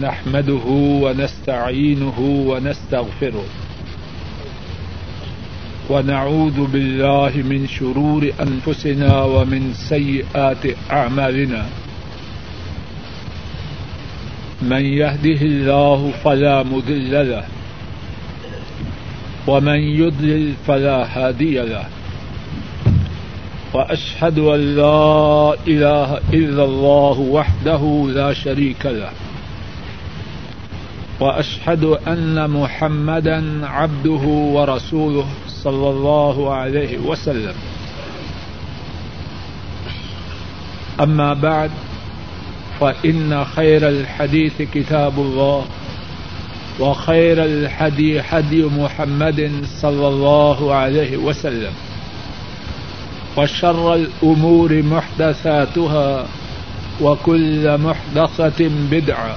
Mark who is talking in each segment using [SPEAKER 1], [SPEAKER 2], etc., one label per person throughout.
[SPEAKER 1] نحمده ونستعينه ونستغفره. ونعوذ بالله من شرور أنفسنا ومن سيئات أعمالنا. من يهده الله فلا مضل له. ومن يضلل فلا هادي له. وأشهد أن لا إله إلا الله وحده لا شريك له. وأشهد أن محمدا عبده ورسوله صلى الله عليه وسلم. أما بعد، فإن خير الحديث كتاب الله، وخير الحدي حدي محمد صلى الله عليه وسلم، وشر الأمور محدثاتها، وكل محدثة بدعة.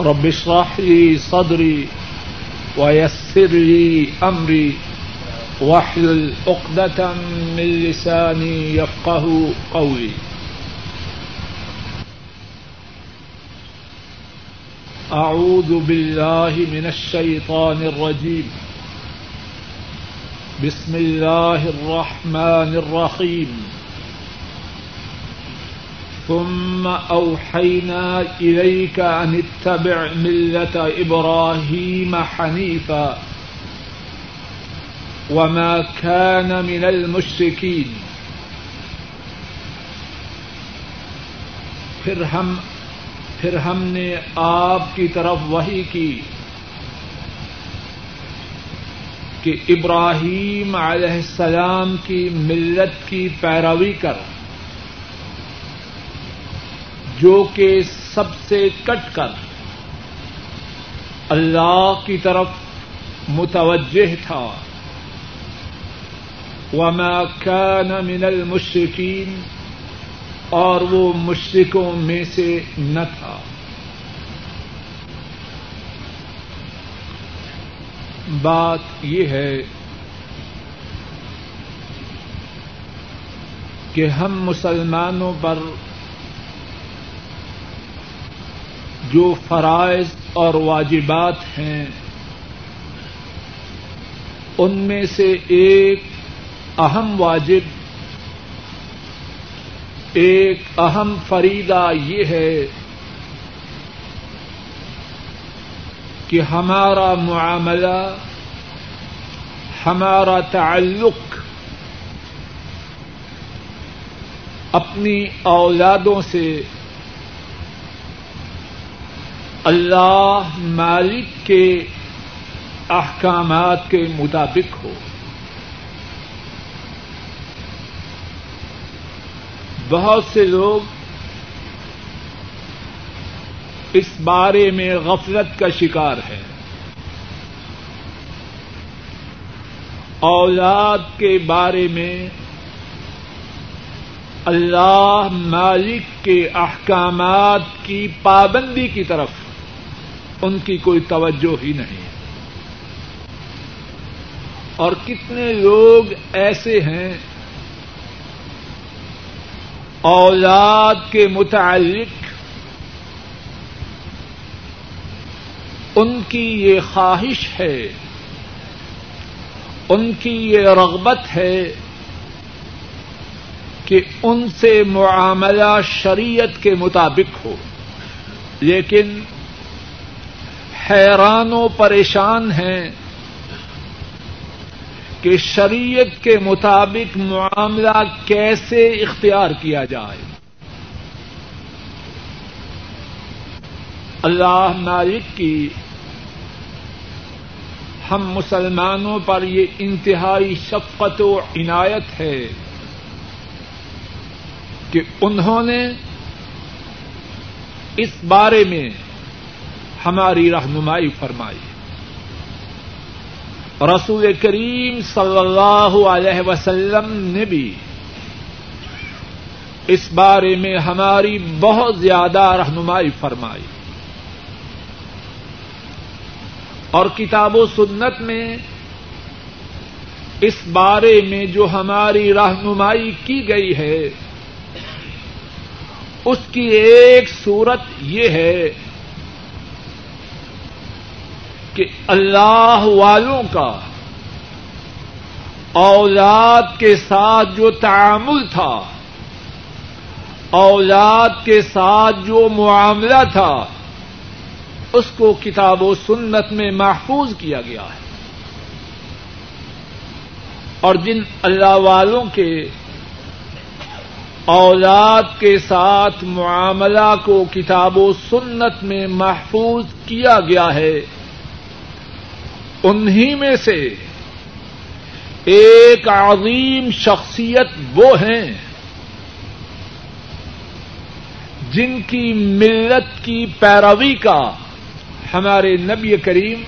[SPEAKER 1] رب اشرح لي صدري ويسر لي أمري واحلل عقدة من لساني يفقه قولي. أعوذ بالله من الشيطان الرجيم. بسم الله الرحمن الرحيم. ثم أوحينا إليك أن اتبع ملة إبراهيم حنيفا وما كان من المشركين. پھر ہم پھر ہم نے آپ کی طرف وہی کی کہ ابراہیم علیہ السلام کی ملت کی پیروی کر۔ جو کہ سب سے کٹ کر اللہ کی طرف متوجہ تھا۔ وما كان من المشركين اور وہ مشرکوں میں سے نہ تھا۔ بات یہ ہے کہ ہم مسلمانوں پر جو فرائض اور واجبات ہیں، ان میں سے ایک اہم واجب، ایک اہم فریدہ یہ ہے کہ ہمارا معاملہ، ہمارا تعلق اپنی اولادوں سے اللہ مالک کے احکامات کے مطابق ہو۔ بہت سے لوگ اس بارے میں غفلت کا شکار ہے اولاد کے بارے میں اللہ مالک کے احکامات کی پابندی کی طرف ان کی کوئی توجہ ہی نہیں۔ اور کتنے لوگ ایسے ہیں اولاد کے متعلق، ان کی یہ خواہش ہے، ان کی یہ رغبت ہے کہ ان سے معاملہ شریعت کے مطابق ہو۔ لیکن حیران و پریشان ہیں کہ شریعت کے مطابق معاملہ کیسے اختیار کیا جائے۔ اللہ مالک کی ہم مسلمانوں پر یہ انتہائی شفقت و عنایت ہے کہ انہوں نے اس بارے میں ہماری رہنمائی فرمائی۔ رسول کریم صلی اللہ علیہ وسلم نے بھی اس بارے میں ہماری بہت زیادہ رہنمائی فرمائی۔ اور کتاب و سنت میں اس بارے میں جو ہماری رہنمائی کی گئی ہے، اس کی ایک صورت یہ ہے کہ اللہ والوں کا اولاد کے ساتھ جو تعامل تھا، اولاد کے ساتھ جو معاملہ تھا، اس کو کتاب و سنت میں محفوظ کیا گیا ہے۔ اور جن اللہ والوں کے اولاد کے ساتھ معاملہ کو کتاب و سنت میں محفوظ کیا گیا ہے انہی میں سے ایک عظیم شخصیت وہ ہیں جن کی ملت کی پیروی کا ہمارے نبی کریم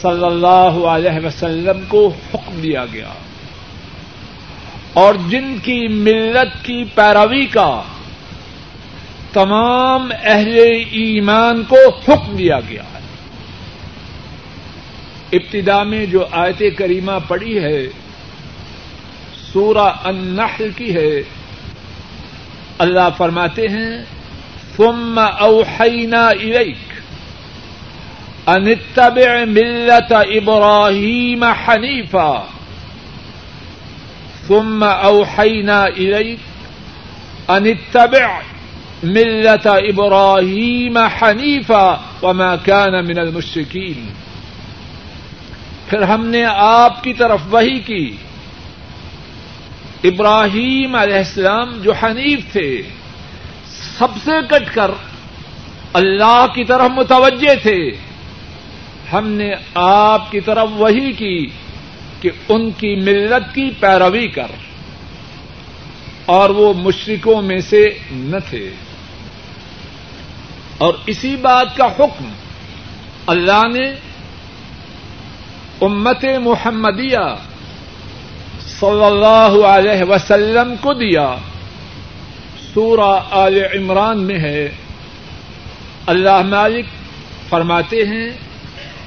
[SPEAKER 1] صلی اللہ علیہ وسلم کو حکم دیا گیا اور جن کی ملت کی پیروی کا تمام اہل ایمان کو حکم دیا گیا ابتدا میں جو آیت کریمہ پڑی ہے، سورہ النحل کی ہے۔ اللہ فرماتے ہیں، ثم اوحینا الیک ان اتبع ملت ابراہیم حنیفہ ثم اوحینا الیک ان اتبع ملت ابراہیم حنیفہ وما كان من المشرکین۔ پھر ہم نے آپ کی طرف وہی کی۔ ابراہیم علیہ السلام جو حنیف تھے، سب سے کٹ کر اللہ کی طرف متوجہ تھے۔ ہم نے آپ کی طرف وہی کی کہ ان کی ملت کی پیروی کر۔ اور وہ مشرکوں میں سے نہ تھے۔ اور اسی بات کا حکم اللہ نے امت محمدیہ صلی اللہ علیہ وسلم کو دیا۔ سورہ آل عمران میں ہے۔ اللہ مالک فرماتے ہیں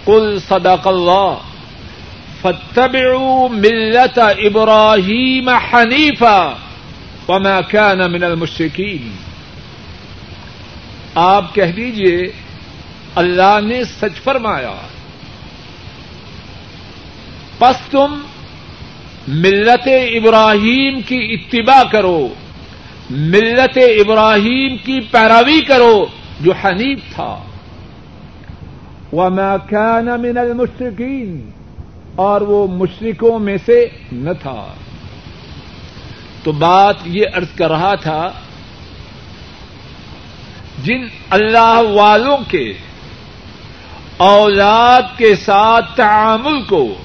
[SPEAKER 1] کل صدق اللہ فتبعوا ملت ابراہیم حنیفہ وما كان من المشرکین۔ آپ کہہ دیجیے، اللہ نے سچ فرمایا۔ پس تم ملت ابراہیم کی اتباع کرو ملت ابراہیم کی پیروی کرو جو حنیف تھا۔ وما كان من المشرقین اور وہ مشرکوں میں سے نہ تھا۔ تو بات یہ ارض کر رہا تھا جن اللہ والوں کے اولاد کے ساتھ تعامل کو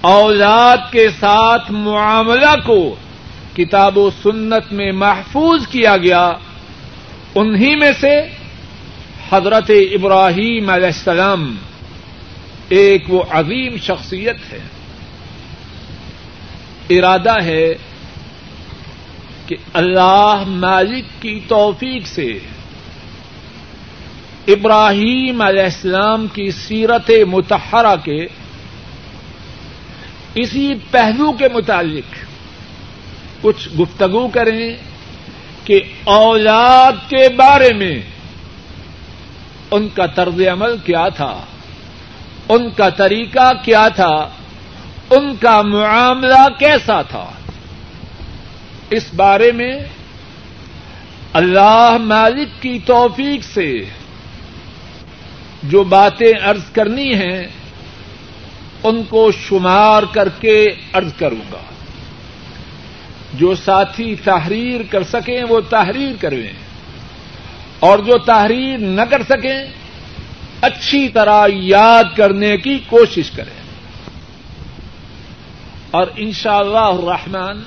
[SPEAKER 1] اولاد کے ساتھ معاملہ کو کتاب و سنت میں محفوظ کیا گیا، انہی میں سے حضرت ابراہیم علیہ السلام ایک وہ عظیم شخصیت ہے۔ ارادہ ہے کہ اللہ مالک کی توفیق سے ابراہیم علیہ السلام کی سیرت متحرہ کے اسی پہلو کے متعلق کچھ گفتگو کریں کہ اولاد کے بارے میں ان کا طرز عمل کیا تھا، ان کا طریقہ کیا تھا، ان کا معاملہ کیسا تھا۔ اس بارے میں اللہ مالک کی توفیق سے جو باتیں ارض کرنی ہیں ان کو شمار کر کے ارض کروں گا۔ جو ساتھی تحریر کر سکیں، وہ تحریر کریں اور جو تحریر نہ کر سکیں، اچھی طرح یاد کرنے کی کوشش کریں۔ اور انشاءاللہ اللہ الرحمن،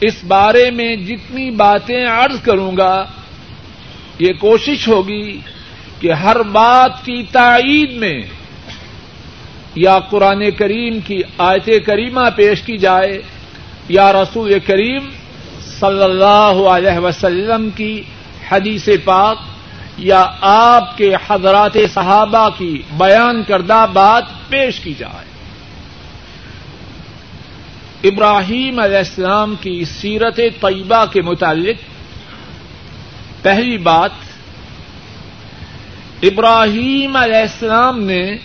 [SPEAKER 1] اس بارے میں جتنی باتیں عرض کروں گا، یہ کوشش ہوگی کہ ہر بات کی تائید میں یا قرآن کریم کی آیت کریمہ پیش کی جائے، یا رسول کریم صلی اللہ علیہ وسلم کی حدیث پاک، یا آپ کے حضرات صحابہ کی بیان کردہ بات پیش کی جائے۔ ابراہیم علیہ السلام کی سیرت طیبہ کے متعلق پہلی بات، ابراہیم علیہ السلام نے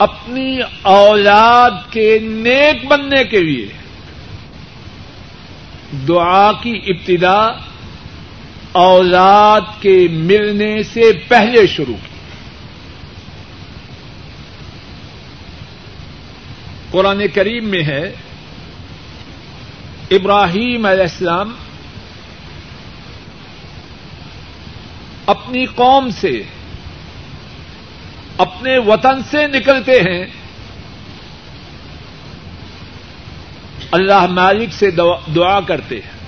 [SPEAKER 1] اپنی اولاد کے نیک بننے کے لیے دعا کی ابتدا اولاد کے ملنے سے پہلے شروع کی۔ قرآن کریم میں ہے، ابراہیم علیہ السلام اپنی قوم سے اپنے وطن سے نکلتے ہیں۔ اللہ مالک سے دعا کرتے ہیں۔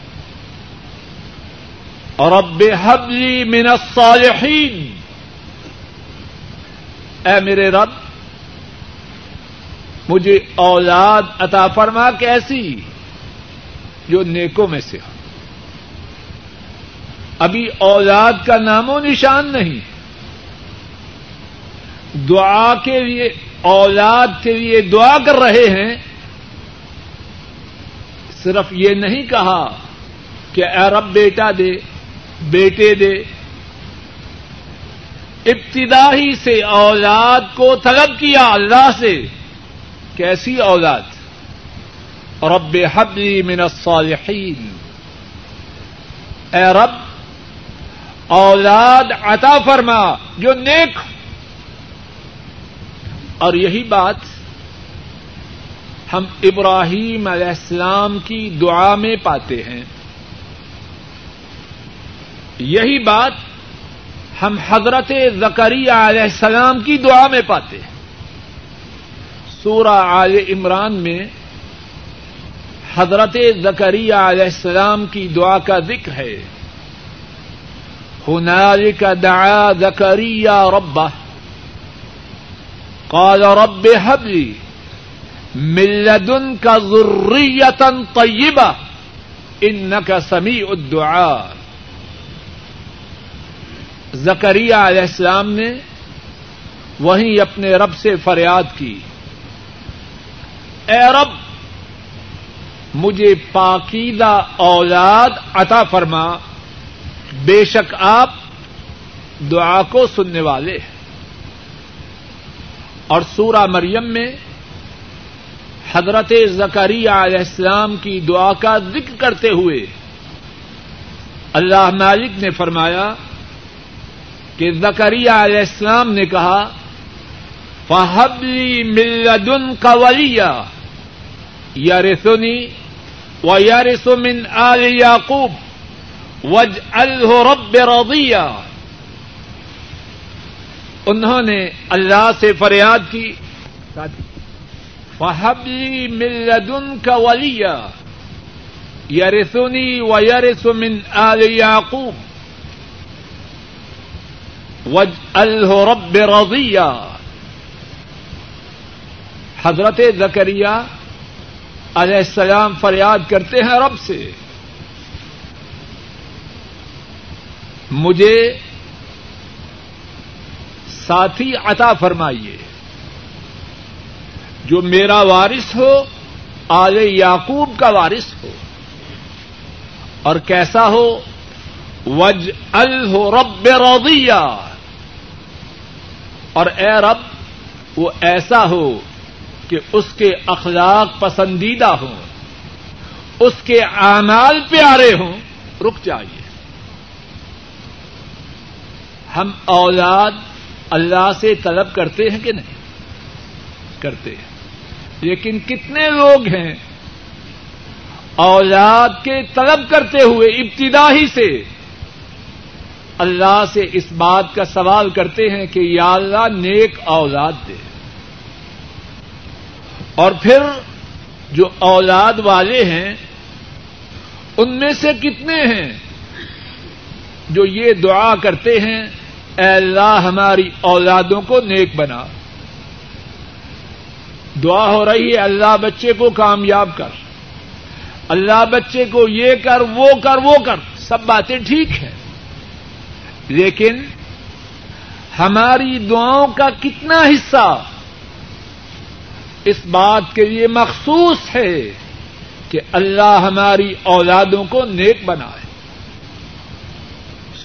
[SPEAKER 1] اور اب حبلی من الصالحین۔ اے میرے رب، مجھے اولاد عطا فرما کیسی جو نیکوں میں سے ہو۔ ابھی اولاد کا نام و نشان نہیں۔ دعا کے لیے، اولاد کے لیے دعا کر رہے ہیں، صرف یہ نہیں کہا کہ اے رب بیٹا دے، بیٹے دے۔ ابتدائی سے اولاد کو طلب کیا اللہ سے، کیسی اولاد؟ رب حبلی من الصالحین۔ اے رب، اولاد عطا فرما، جو نیک اور یہی بات ہم ابراہیم علیہ السلام کی دعا میں پاتے ہیں۔ یہی بات ہم حضرت زکری علیہ السلام کی دعا میں پاتے ہیں۔ سورہ آل عمران میں حضرت زکری علیہ السلام کی دعا کا ذکر ہے۔ هنالك دعا زكريا ربه قال رب هب لي من لدنك ذرية طيبة إنك سميع الدعاء. زکریہ علیہ السلام نے وہیں اپنے رب سے فریاد کی، اے رب، مجھے پاکیدہ اولاد عطا فرما، بے شک آپ دعا کو سننے والے ہیں۔ اور سورہ مریم میں حضرت زکری علیہ السلام کی دعا کا ذکر کرتے ہوئے اللہ مالک نے فرمایا کہ زکری علیہ السلام نے کہا فہبلی ملدن کا ولیہ یا رسونی و یا رسومن آل یعقوب وج رب رضیا انہوں نے اللہ سے فریاد کی۔ فہبلی ملدن کا ولیہ یرسنی و یرس من آل یعقوب وج رب رضیا حضرت زکریہ علیہ السلام فریاد کرتے ہیں رب سے۔ مجھے ساتھی عطا فرمائیے۔ جو میرا وارث ہو، آل یعقوب کا وارث ہو۔ اور کیسا ہو؟ وج ال ہو رب رویہ اور اے رب، وہ ایسا ہو کہ اس کے اخلاق پسندیدہ ہوں۔ اس کے اعمال پیارے ہوں۔ رک جائیے۔ ہم اولاد اللہ سے طلب کرتے ہیں کہ نہیں؟ کرتے ہیں۔ لیکن کتنے لوگ ہیں اولاد کے طلب کرتے ہوئے ابتدا ہی سے اللہ سے اس بات کا سوال کرتے ہیں کہ یا اللہ نیک اولاد دے۔ اور پھر جو اولاد والے ہیں، ان میں سے کتنے ہیں جو یہ دعا کرتے ہیں اے اللہ ہماری اولادوں کو نیک بنا۔ دعا ہو رہی ہے، اللہ بچے کو کامیاب کر۔ اللہ بچے کو یہ کر، وہ کر وہ کر۔ سب باتیں ٹھیک ہیں۔ لیکن ہماری دعاؤں کا کتنا حصہ اس بات کے لیے مخصوص ہے کہ اللہ ہماری اولادوں کو نیک بنائے۔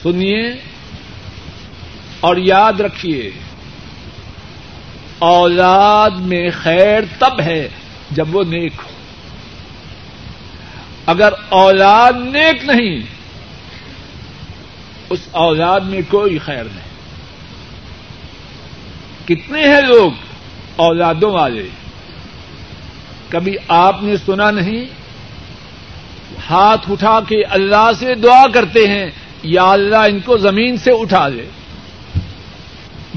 [SPEAKER 1] سنیے۔ اور یاد رکھیے، اولاد میں خیر تب ہے جب وہ نیک ہو۔ اگر اولاد نیک نہیں، اس اولاد میں کوئی خیر نہیں۔ کتنے ہیں لوگ اولادوں والے؟ کبھی آپ نے سنا نہیں؟ ہاتھ اٹھا کے اللہ سے دعا کرتے ہیں، یا اللہ ان کو زمین سے اٹھا لے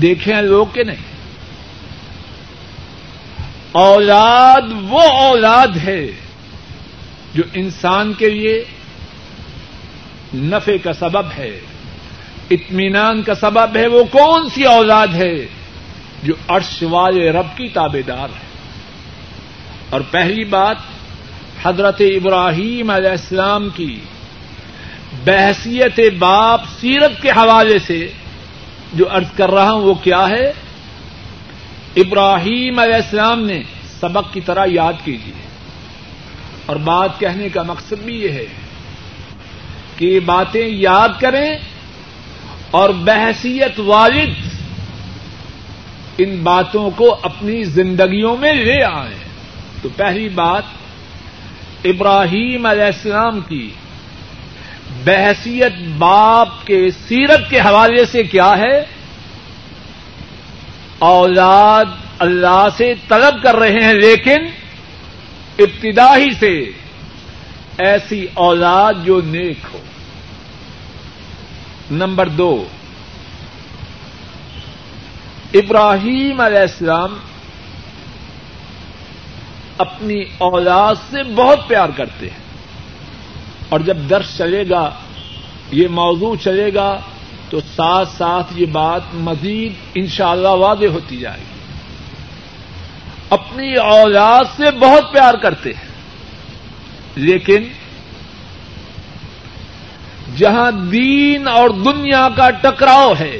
[SPEAKER 1] دے دیکھیں لوگ کے نہیں؟ اولاد وہ اولاد ہے جو انسان کے لیے نفے کا سبب ہے، اطمینان کا سبب ہے، وہ کون سی اولاد ہے جو عرش والے رب کی تابے دار ہے؟ اور پہلی بات، حضرت ابراہیم علیہ السلام کی بحثیت باپ سیرت کے حوالے سے جو ارض کر رہا ہوں وہ کیا ہے؟ ابراہیم علیہ السلام نے سبق کی طرح یاد کیجیے۔ اور بات کہنے کا مقصد بھی یہ ہے کہ یہ باتیں یاد کریں اور بحثیت والد ان باتوں کو اپنی زندگیوں میں لے آئیں۔ تو پہلی بات، ابراہیم علیہ السلام کی بحثیت باپ کے سیرت کے حوالے سے کیا ہے؟ اولاد اللہ سے طلب کر رہے ہیں، لیکن ابتدا ہی سے ایسی اولاد جو نیک ہو۔ نمبر دو، ابراہیم علیہ السلام اپنی اولاد سے بہت پیار کرتے ہیں۔ اور جب درس چلے گا، یہ موضوع چلے گا، تو ساتھ ساتھ یہ بات مزید انشاءاللہ اللہ واضح ہوتی جائے گی۔ اپنی اولاد سے بہت پیار کرتے ہیں، لیکن جہاں دین اور دنیا کا ٹکراؤ ہے،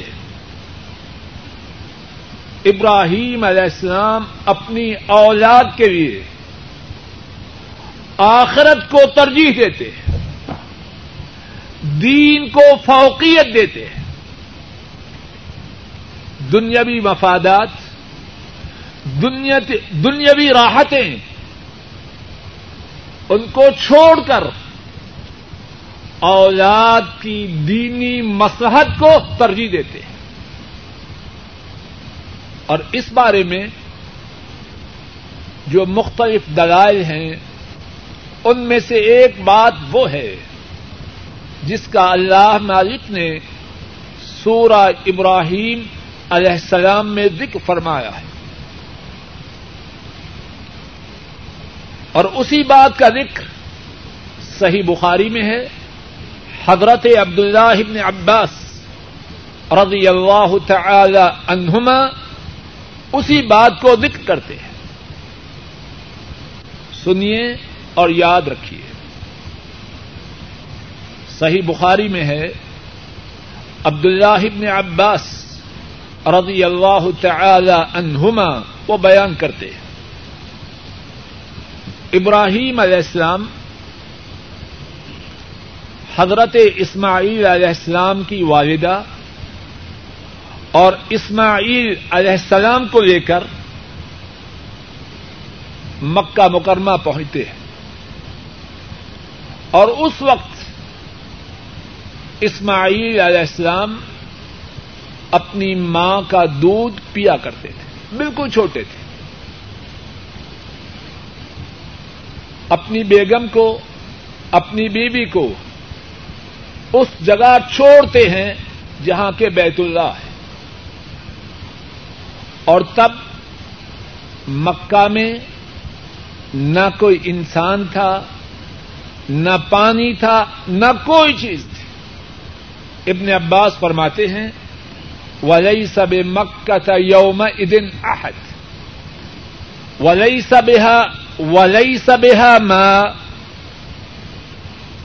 [SPEAKER 1] ابراہیم علیہ السلام اپنی اولاد کے لیے آخرت کو ترجیح دیتے ہیں۔ دین کو فوقیت دیتے ہیں۔ دنیاوی مفادات دنیاوی راحتیں ان کو چھوڑ کر اولاد کی دینی مسحت کو ترجیح دیتے ہیں۔ اور اس بارے میں جو مختلف دلائل ہیں، ان میں سے ایک بات وہ ہے۔ جس کا اللہ مالک نے سورہ ابراہیم علیہ السلام میں ذکر فرمایا ہے۔ اور اسی بات کا ذکر صحیح بخاری میں ہے۔ حضرت عبداللہ ابن عباس رضی اللہ تعالی عنہما اسی بات کو ذکر کرتے ہیں۔ سنیے اور یاد رکھیے۔ صحیح بخاری میں ہے، عبداللہ ابن عباس رضی اللہ تعالی عنہما وہ بیان کرتے ہیں۔ ابراہیم علیہ السلام حضرت اسماعیل علیہ السلام کی والدہ اور اسماعیل علیہ السلام کو لے کر مکہ مکرمہ پہنچتے ہیں۔ اور اس وقت اسماعیل علیہ السلام اپنی ماں کا دودھ پیا کرتے تھے، بالکل چھوٹے تھے۔ اپنی بیگم کو، اپنی بیوی کو اس جگہ چھوڑتے ہیں جہاں کے بیت اللہ ہے۔ اور تب مکہ میں نہ کوئی انسان تھا، نہ پانی تھا، نہ کوئی چیز تھی۔ ابن عباس فرماتے ہیں ولی سب مکت یوم ادن احد ولی سب ولی سب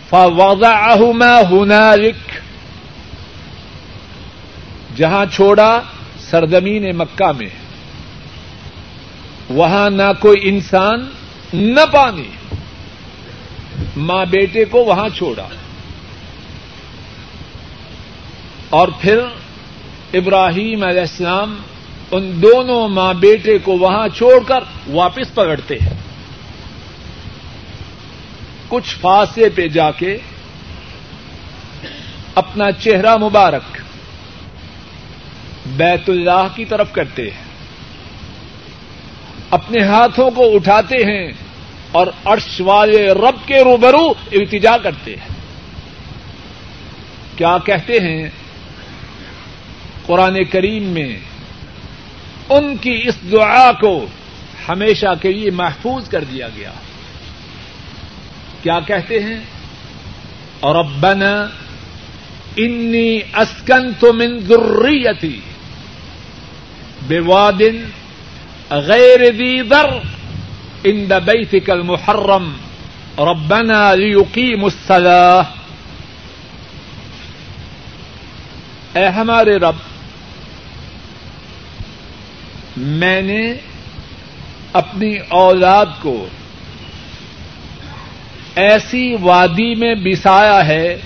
[SPEAKER 1] فوضعهما هنالك۔ جہاں چھوڑا سرزمین مکہ میں، وہاں نہ کوئی انسان نہ پانی۔ ماں بیٹے کو وہاں چھوڑا۔ اور پھر ابراہیم علیہ السلام ان دونوں ماں بیٹے کو وہاں چھوڑ کر واپس پکڑتے ہیں۔ کچھ فاصلے پہ جا کے اپنا چہرہ مبارک بیت اللہ کی طرف کرتے ہیں۔ اپنے ہاتھوں کو اٹھاتے ہیں اور عرش والے رب کے روبرو التجا کرتے ہیں۔ کیا کہتے ہیں؟ قرآن کریم میں ان کی اس دعا کو ہمیشہ کے لیے محفوظ کر دیا گیا۔ کیا کہتے ہیں؟ اور ابن انی اسکن تو من ذریتی بے وادن غیر دی در ان بیتک المحرم۔ ربنا لیقیم الصلاح اے ہمارے رب میں نے اپنی اولاد کو ایسی وادی میں بسایا ہے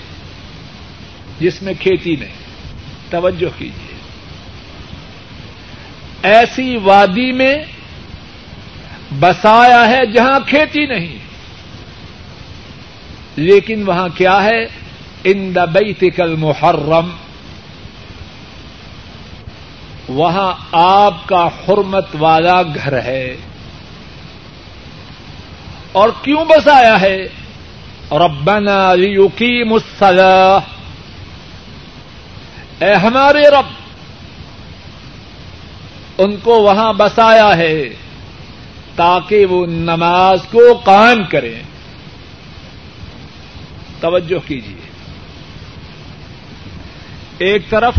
[SPEAKER 1] جس میں کھیتی نہیں۔ توجہ کیجیے ایسی وادی میں بسایا ہے جہاں کھیتی نہیں۔ لیکن وہاں کیا ہے؟ ان بیت المحرم۔ وہاں آپ کا حرمت والا گھر ہے۔ اور کیوں بسایا ہے؟ ربنا لیقیم الصلاح اے ہمارے رب، ان کو وہاں بسایا ہے تاکہ وہ نماز کو قائم کریں۔ توجہ کیجیے ایک طرف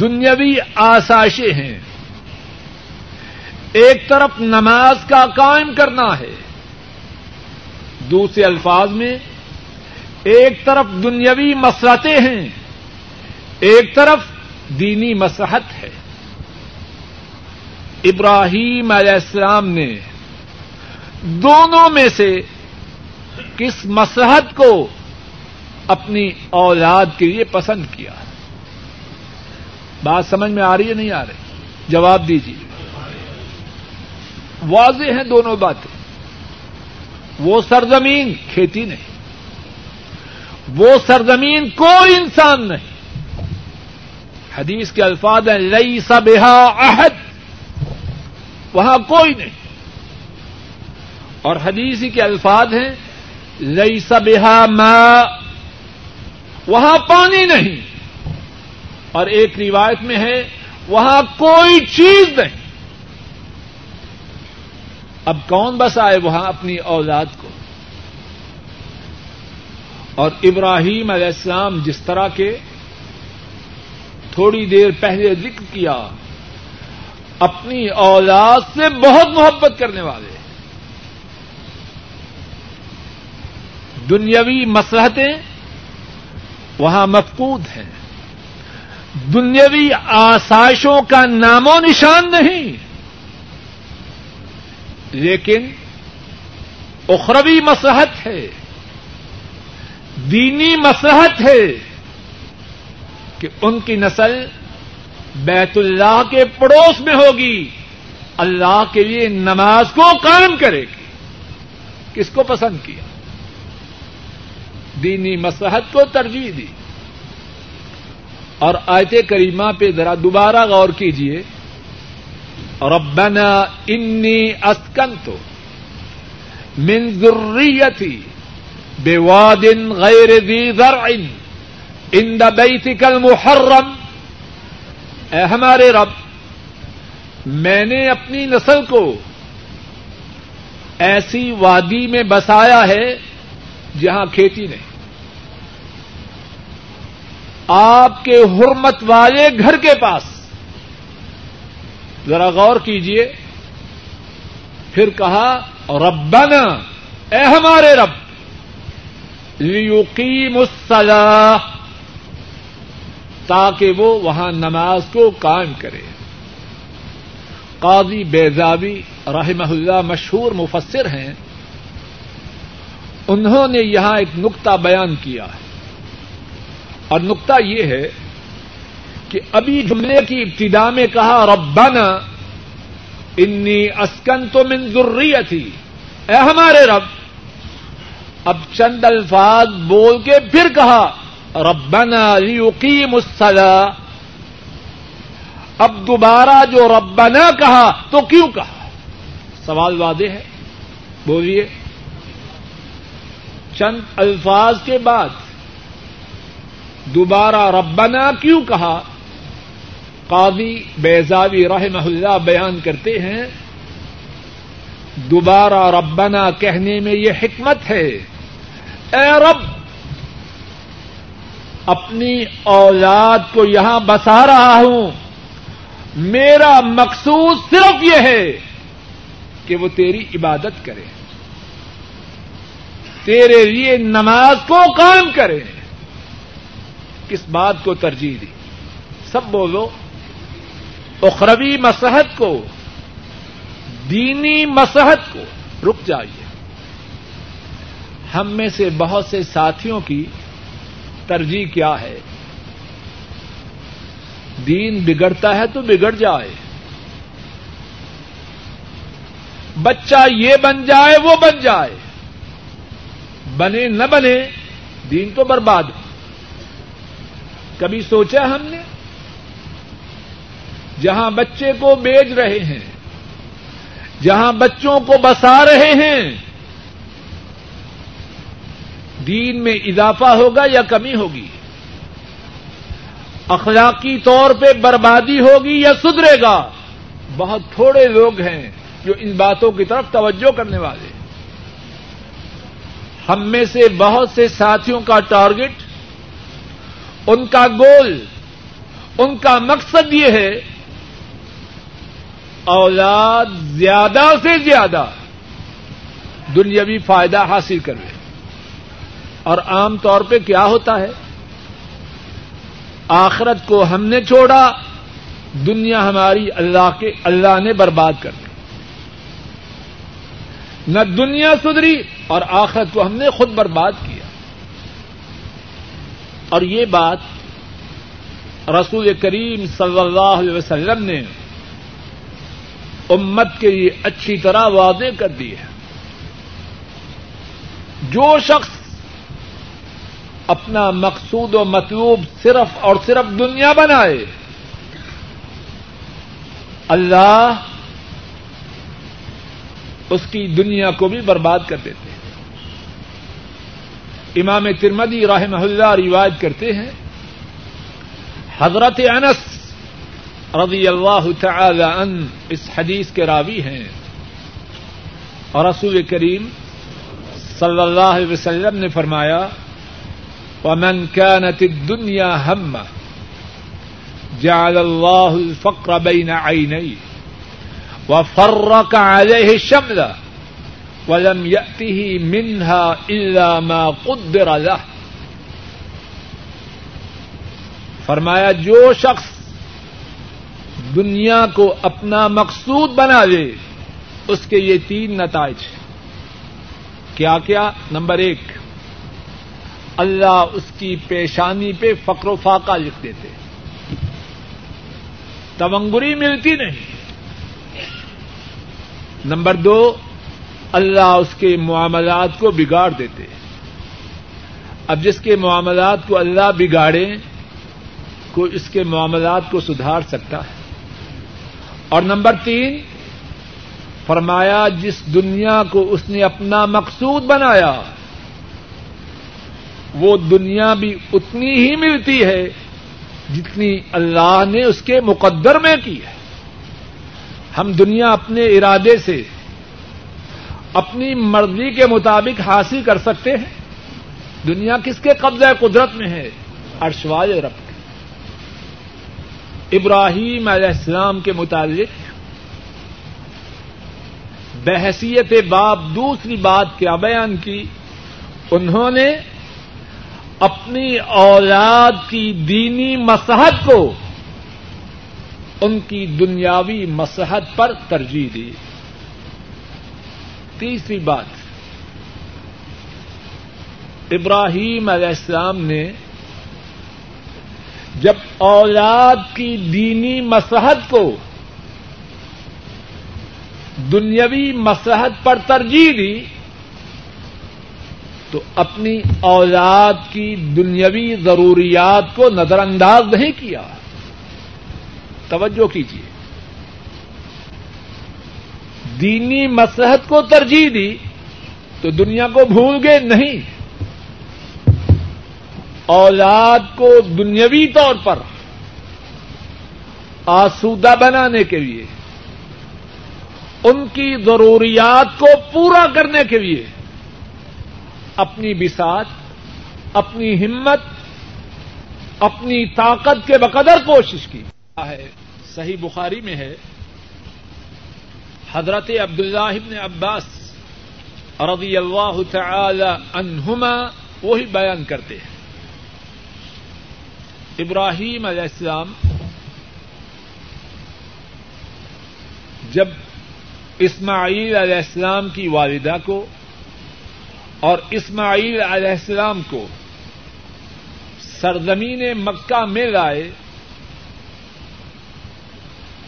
[SPEAKER 1] دنیاوی آسائشیں ہیں۔ ایک طرف نماز کا قائم کرنا ہے، دوسرے الفاظ میں، ایک طرف دنیاوی مسرتیں ہیں، ایک طرف دینی مسحت ہے۔ ابراہیم علیہ السلام نے دونوں میں سے کس مسحت کو اپنی اولاد کے لیے پسند کیا؟ ہے بات سمجھ میں آ رہی ہے نہیں آ رہی؟ جواب دیجیے واضح ہیں دونوں باتیں۔ وہ سرزمین کھیتی نہیں۔ وہ سرزمین کوئی انسان نہیں۔ حدیث کے الفاظ ہیں لئی سبا عہد وہاں کوئی نہیں۔ اور حدیث کے الفاظ ہیں لئی سبا ماں وہاں پانی نہیں۔ اور ایک روایت میں ہے، وہاں کوئی چیز نہیں۔ اب کون بس آئے وہاں اپنی اولاد کو؟ اور ابراہیم علیہ السلام جس طرح کے تھوڑی دیر پہلے ذکر کیا، اپنی اولاد سے بہت محبت کرنے والے۔ دنیاوی مسلحتیں وہاں مفقود ہیں۔ دنیاوی آسائشوں کا نام و نشان نہیں۔ لیکن اخروی مسلحت ہے، دینی مسلحت ہے کہ ان کی نسل بیت اللہ کے پڑوس میں ہوگی، اللہ کے لیے نماز کو قائم کرے گی۔ کس کو پسند کیا؟ دینی مسحت کو ترجیح دی۔ اور آیت کریمہ پہ ذرا دوبارہ غور کیجیے ربنا انی اسکن تو من ذریتی بواد غیر ذی زرع ان دا بیتک المحرم۔ اے ہمارے رب، میں نے اپنی نسل کو ایسی وادی میں بسایا ہے جہاں کھیتی نہیں۔ آپ کے حرمت والے گھر کے پاس۔ ذرا غور کیجیے پھر کہا، ربنا، اے ہمارے رب لیقیم الصلاح تاکہ وہ وہاں نماز کو قائم کرے۔ قاضی بیزابی رحمہ اللہ مشہور مفسر ہیں۔ انہوں نے یہاں ایک نقطہ بیان کیا۔ ہے اور نقطہ یہ ہے کہ ابھی جملے کی ابتدا میں کہا، ربنا انی اسکن تو من ذریتی۔ اے ہمارے رب، اب چند الفاظ بول کے پھر کہا، ربنا لیقیم الصلاة۔ اب دوبارہ جو ربنا کہا، تو کیوں کہا؟ سوال واضح ہے، بولیے۔ چند الفاظ کے بعد دوبارہ ربنا کیوں کہا؟ قاضی بیزاوی رحمہ اللہ بیان کرتے ہیں، دوبارہ ربنا کہنے میں یہ حکمت ہے، اے رب، اپنی اولاد کو یہاں بسا رہا ہوں۔ میرا مقصود صرف یہ ہے کہ وہ تیری عبادت کرے، تیرے لیے نماز کو قائم کرے۔ کس بات کو ترجیح دی۔ سب بولو، اخروی مسحت کو، دینی مسحت کو رک جائیے۔ ہم میں سے بہت سے ساتھیوں کی ترجیح کیا ہے۔ دین بگڑتا ہے تو بگڑ جائے۔ بچہ یہ بن جائے، وہ بن جائے۔ بنے نہ بنے، دین تو برباد ہو کبھی سوچا ہم نے؟ جہاں بچے کو بیچ رہے ہیں، جہاں بچوں کو بسا رہے ہیں، دین میں اضافہ ہوگا یا کمی ہوگی؟ اخلاقی طور پہ بربادی ہوگی یا سدھرے گا؟ بہت تھوڑے لوگ ہیں جو ان باتوں کی طرف توجہ کرنے والے ہم میں سے بہت سے ساتھیوں کا ٹارگٹ ان کا گول، ان کا مقصد یہ ہے، اولاد زیادہ سے زیادہ دنیاوی فائدہ حاصل کر لے اور عام طور پہ کیا ہوتا ہے؟ آخرت کو ہم نے چھوڑا، دنیا ہماری اللہ کے، اللہ نے برباد کر دی۔ نہ دنیا سدھری اور آخرت کو ہم نے خود برباد کیا۔ اور یہ بات رسول کریم صلی اللہ علیہ وسلم نے امت کے لیے اچھی طرح واضح کر دی ہے۔ جو شخص اپنا مقصود و مطلوب صرف اور صرف دنیا بنائے، اللہ اس کی دنیا کو بھی برباد کر دیتے ہیں۔ امام ترمدی رحمہ اللہ روایت کرتے ہیں، حضرت انس رضی اللہ تعالی ان اس حدیث کے راوی ہیں۔ اور رسول کریم صلی اللہ علیہ وسلم نے فرمایا، ومن كانت الدنيا همه جعل الله الفقر بين عينيه وفرق عليه الشمل ولم يأته منها إلا ما قدر له. فرمایا، جو شخص دنیا کو اپنا مقصود بنا لے، اس کے یہ تین نتائج کیا کیا؟ نمبر ایک، اللہ اس کی پیشانی پہ فقر و فاقہ لکھ دیتے۔ تونگری ملتی نہیں۔ نمبر دو اللہ اس کے معاملات کو بگاڑ دیتے اب جس کے معاملات کو اللہ بگاڑے، کوئی اس کے معاملات کو سدھار سکتا ہے۔ اور نمبر تین، فرمایا جس دنیا کو اس نے اپنا مقصود بنایا، وہ دنیا بھی اتنی ہی ملتی ہے جتنی اللہ نے اس کے مقدر میں کی ہے۔ ہم دنیا اپنے ارادے سے اپنی مرضی کے مطابق حاصل کر سکتے ہیں؟ دنیا کس کے قبضہ قدرت میں ہے؟ ارشوال رب کے۔ ابراہیم علیہ السلام کے متعلق بحثیت باپ دوسری بات کیا بیان کی؟ انہوں نے اپنی اولاد کی دینی مسحت کو ان کی دنیاوی مسحت پر ترجیح دی۔ تیسری بات، ابراہیم علیہ السلام نے جب اولاد کی دینی مسحت کو دنیاوی مسحت پر ترجیح دی، تو اپنی اولاد کی دنیاوی ضروریات کو نظر انداز نہیں کیا۔ توجہ کیجیے دینی مسحت کو ترجیح دی تو دنیا کو بھول گئے نہیں۔ اولاد کو دنیاوی طور پر آسودہ بنانے کے لیے، ان کی ضروریات کو پورا کرنے کے لیے اپنی بساط، اپنی ہمت، اپنی طاقت کے بقدر کوشش کی۔ ہے، صحیح بخاری میں ہے۔ حضرت عبداللہ ابن عباس رضی اللہ تعالی عنہما وہی بیان کرتے ہیں۔ ابراہیم علیہ السلام جب اسماعیل علیہ السلام کی والدہ کو اور اسماعیل علیہ السلام کو سرزمین مکہ میں لائے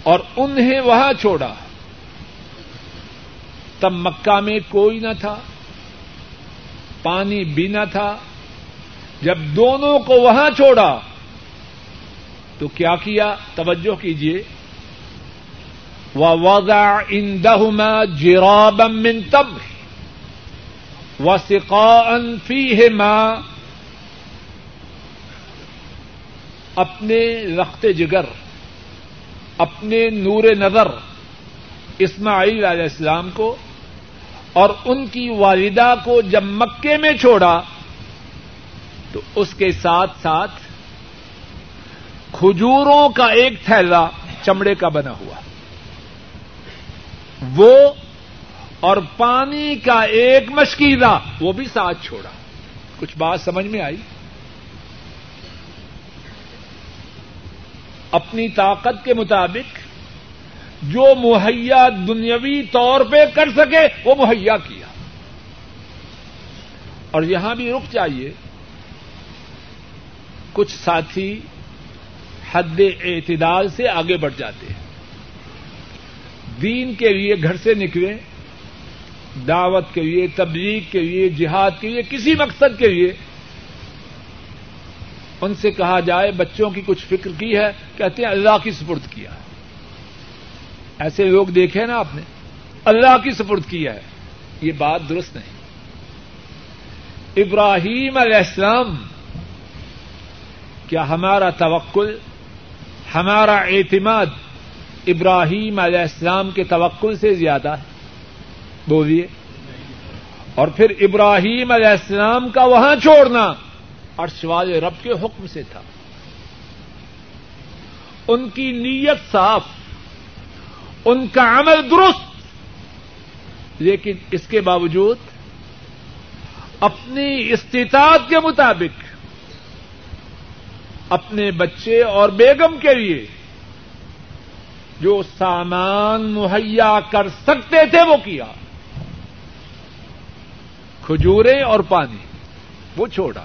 [SPEAKER 1] اور انہیں وہاں چھوڑا۔ تب مکہ میں کوئی نہ تھا، پانی بھی نہ تھا۔ جب دونوں کو وہاں چھوڑا، تو کیا کیا؟ توجہ کیجیے وضع عندهما جرابا من تمر وسقاء فيه اپنے رخت جگر، اپنے نور نظر، اسماعیل علیہ السلام کو اور ان کی والدہ کو جب مکے میں چھوڑا تو اس کے ساتھ ساتھ کھجوروں کا ایک تھیلا چمڑے کا بنا ہوا۔ وہ اور پانی کا ایک مشکیزہ وہ بھی ساتھ چھوڑا۔ کچھ بات سمجھ میں آئی؟ اپنی طاقت کے مطابق جو مہیا دنیاوی طور پہ کر سکے، وہ مہیا کیا۔ اور یہاں بھی رک جائیے کچھ ساتھی حد اعتدال سے آگے بڑھ جاتے ہیں۔ دین کے لیے گھر سے نکلے دعوت کے لیے، تبلیغ کے لیے، جہاد کے لیے، کسی مقصد کے لیے۔ ان سے کہا جائے، بچوں کی کچھ فکر کی ہے، کہتے ہیں اللہ کی سپرد کیا۔ ہے ایسے لوگ دیکھے نا آپ نے، اللہ کی سپرد کیا ہے۔ یہ بات درست نہیں۔ ابراہیم علیہ السلام، کیا ہمارا توکل، ہمارا اعتماد ابراہیم علیہ السلام کے توقل سے زیادہ ہے؟ بولیے۔ اور پھر ابراہیم علیہ السلام کا وہاں چھوڑنا عرش والے رب کے حکم سے تھا۔ ان کی نیت صاف ان کا عمل درست لیکن اس کے باوجود اپنی استطاعت کے مطابق اپنے بچے اور بیگم کے لیے جو سامان مہیا کر سکتے تھے وہ کیا۔ کھجورے اور پانی، وہ چھوڑا۔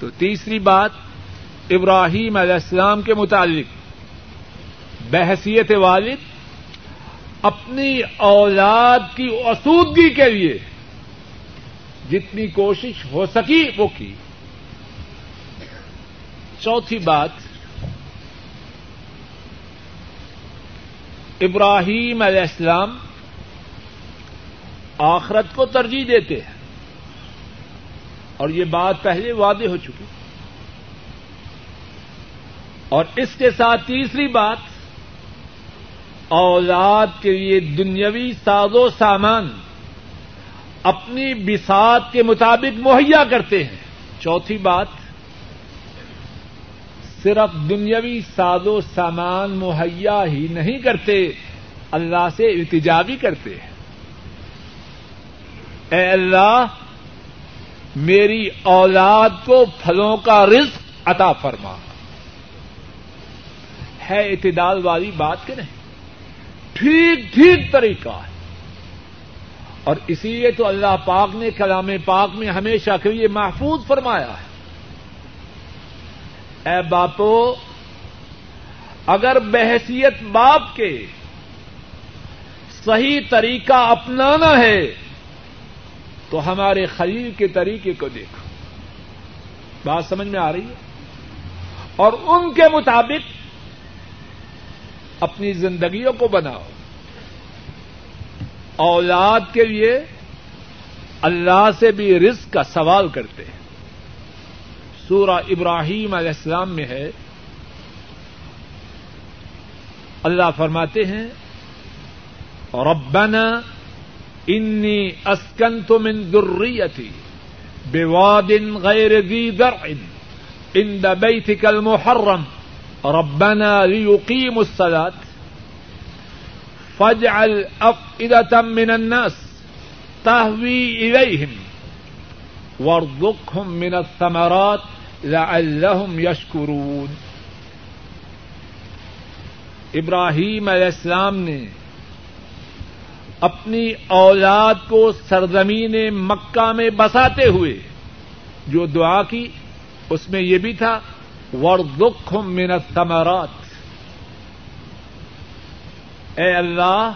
[SPEAKER 1] تو تیسری بات، ابراہیم علیہ السلام کے متعلق۔ بحثیت والد، اپنی اولاد کی اسودگی کے لیے جتنی کوشش ہو سکی وہ کی۔ چوتھی بات، ابراہیم علیہ السلام آخرت کو ترجیح دیتے ہیں۔ اور یہ بات پہلے وعدے ہو چکی۔ اور اس کے ساتھ تیسری بات اولاد کے لیے دنیاوی ساز و سامان اپنی بساط کے مطابق مہیا کرتے ہیں۔ چوتھی بات، صرف دنیاوی ساز و سامان مہیا ہی نہیں کرتے، اللہ سے التجا بھی کرتے ہیں۔ اے اللہ، میری اولاد کو پھلوں کا رزق عطا فرما۔ ہے اعتدال والی بات کہ نہیں؟ ٹھیک ٹھیک طریقہ ہے۔ اور اسی لیے تو اللہ پاک نے کلام پاک میں ہمیشہ کے لیے محفوظ فرمایا ہے۔ اے باپو، اگر بحثیت باپ کے صحیح طریقہ اپنانا ہے، تو ہمارے خلیل کے طریقے کو دیکھو۔ بات سمجھ میں آ رہی ہے؟ اور ان کے مطابق اپنی زندگیوں کو بناؤ۔ اولاد کے لیے اللہ سے بھی رزق کا سوال کرتے ہیں۔ سورہ ابراہیم علیہ السلام میں ہے۔ اللہ فرماتے ہیں، ربنا انی اسکنت من ذریتی بواد غیر ذی درع عند بیتک المحرم۔ ربنا لیقیموا الصلاة. فاجعل افئدة من الناس تهوی الیہم وارزقهم من الثمرات لعلهم يشكرون. ابراہیم علیہ السلام نے اپنی اولاد کو سرزمین مکہ میں بساتے ہوئے جو دعا کی، اس میں یہ بھی تھا وردخم من الثمرات اے اللہ،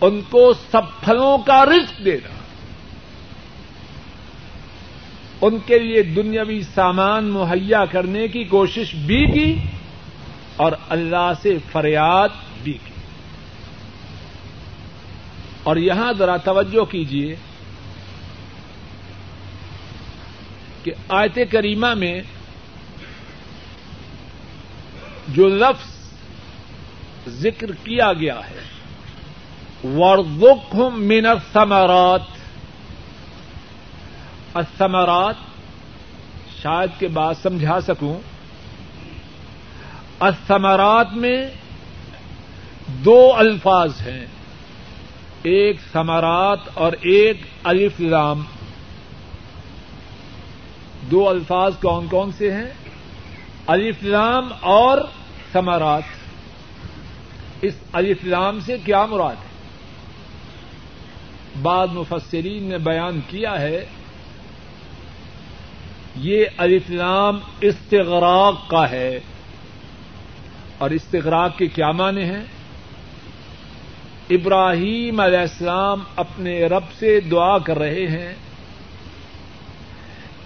[SPEAKER 1] ان کو سب پھلوں کا رزق دینا۔ ان کے لیے دنیاوی سامان مہیا کرنے کی کوشش بھی کی اور اللہ سے فریاد بھی کی۔ اور یہاں ذرا توجہ کیجیے کہ آیت کریمہ میں جو لفظ ذکر کیا گیا ہے۔ وردخ من الثمرات۔ الثمرات، شاید کے بعد سمجھا سکوں۔ الثمرات میں دو الفاظ ہیں۔ ایک ثمرات اور ایک الف لام۔ دو الفاظ کون کون سے ہیں؟ الف لام اور ثمرات۔ اس الف لام سے کیا مراد ہے؟ بعد مفسرین نے بیان کیا ہے، یہ الف لام استغراق کا ہے۔ اور استغراق کے کیا معنی ہیں؟ ابراہیم علیہ السلام اپنے رب سے دعا کر رہے ہیں۔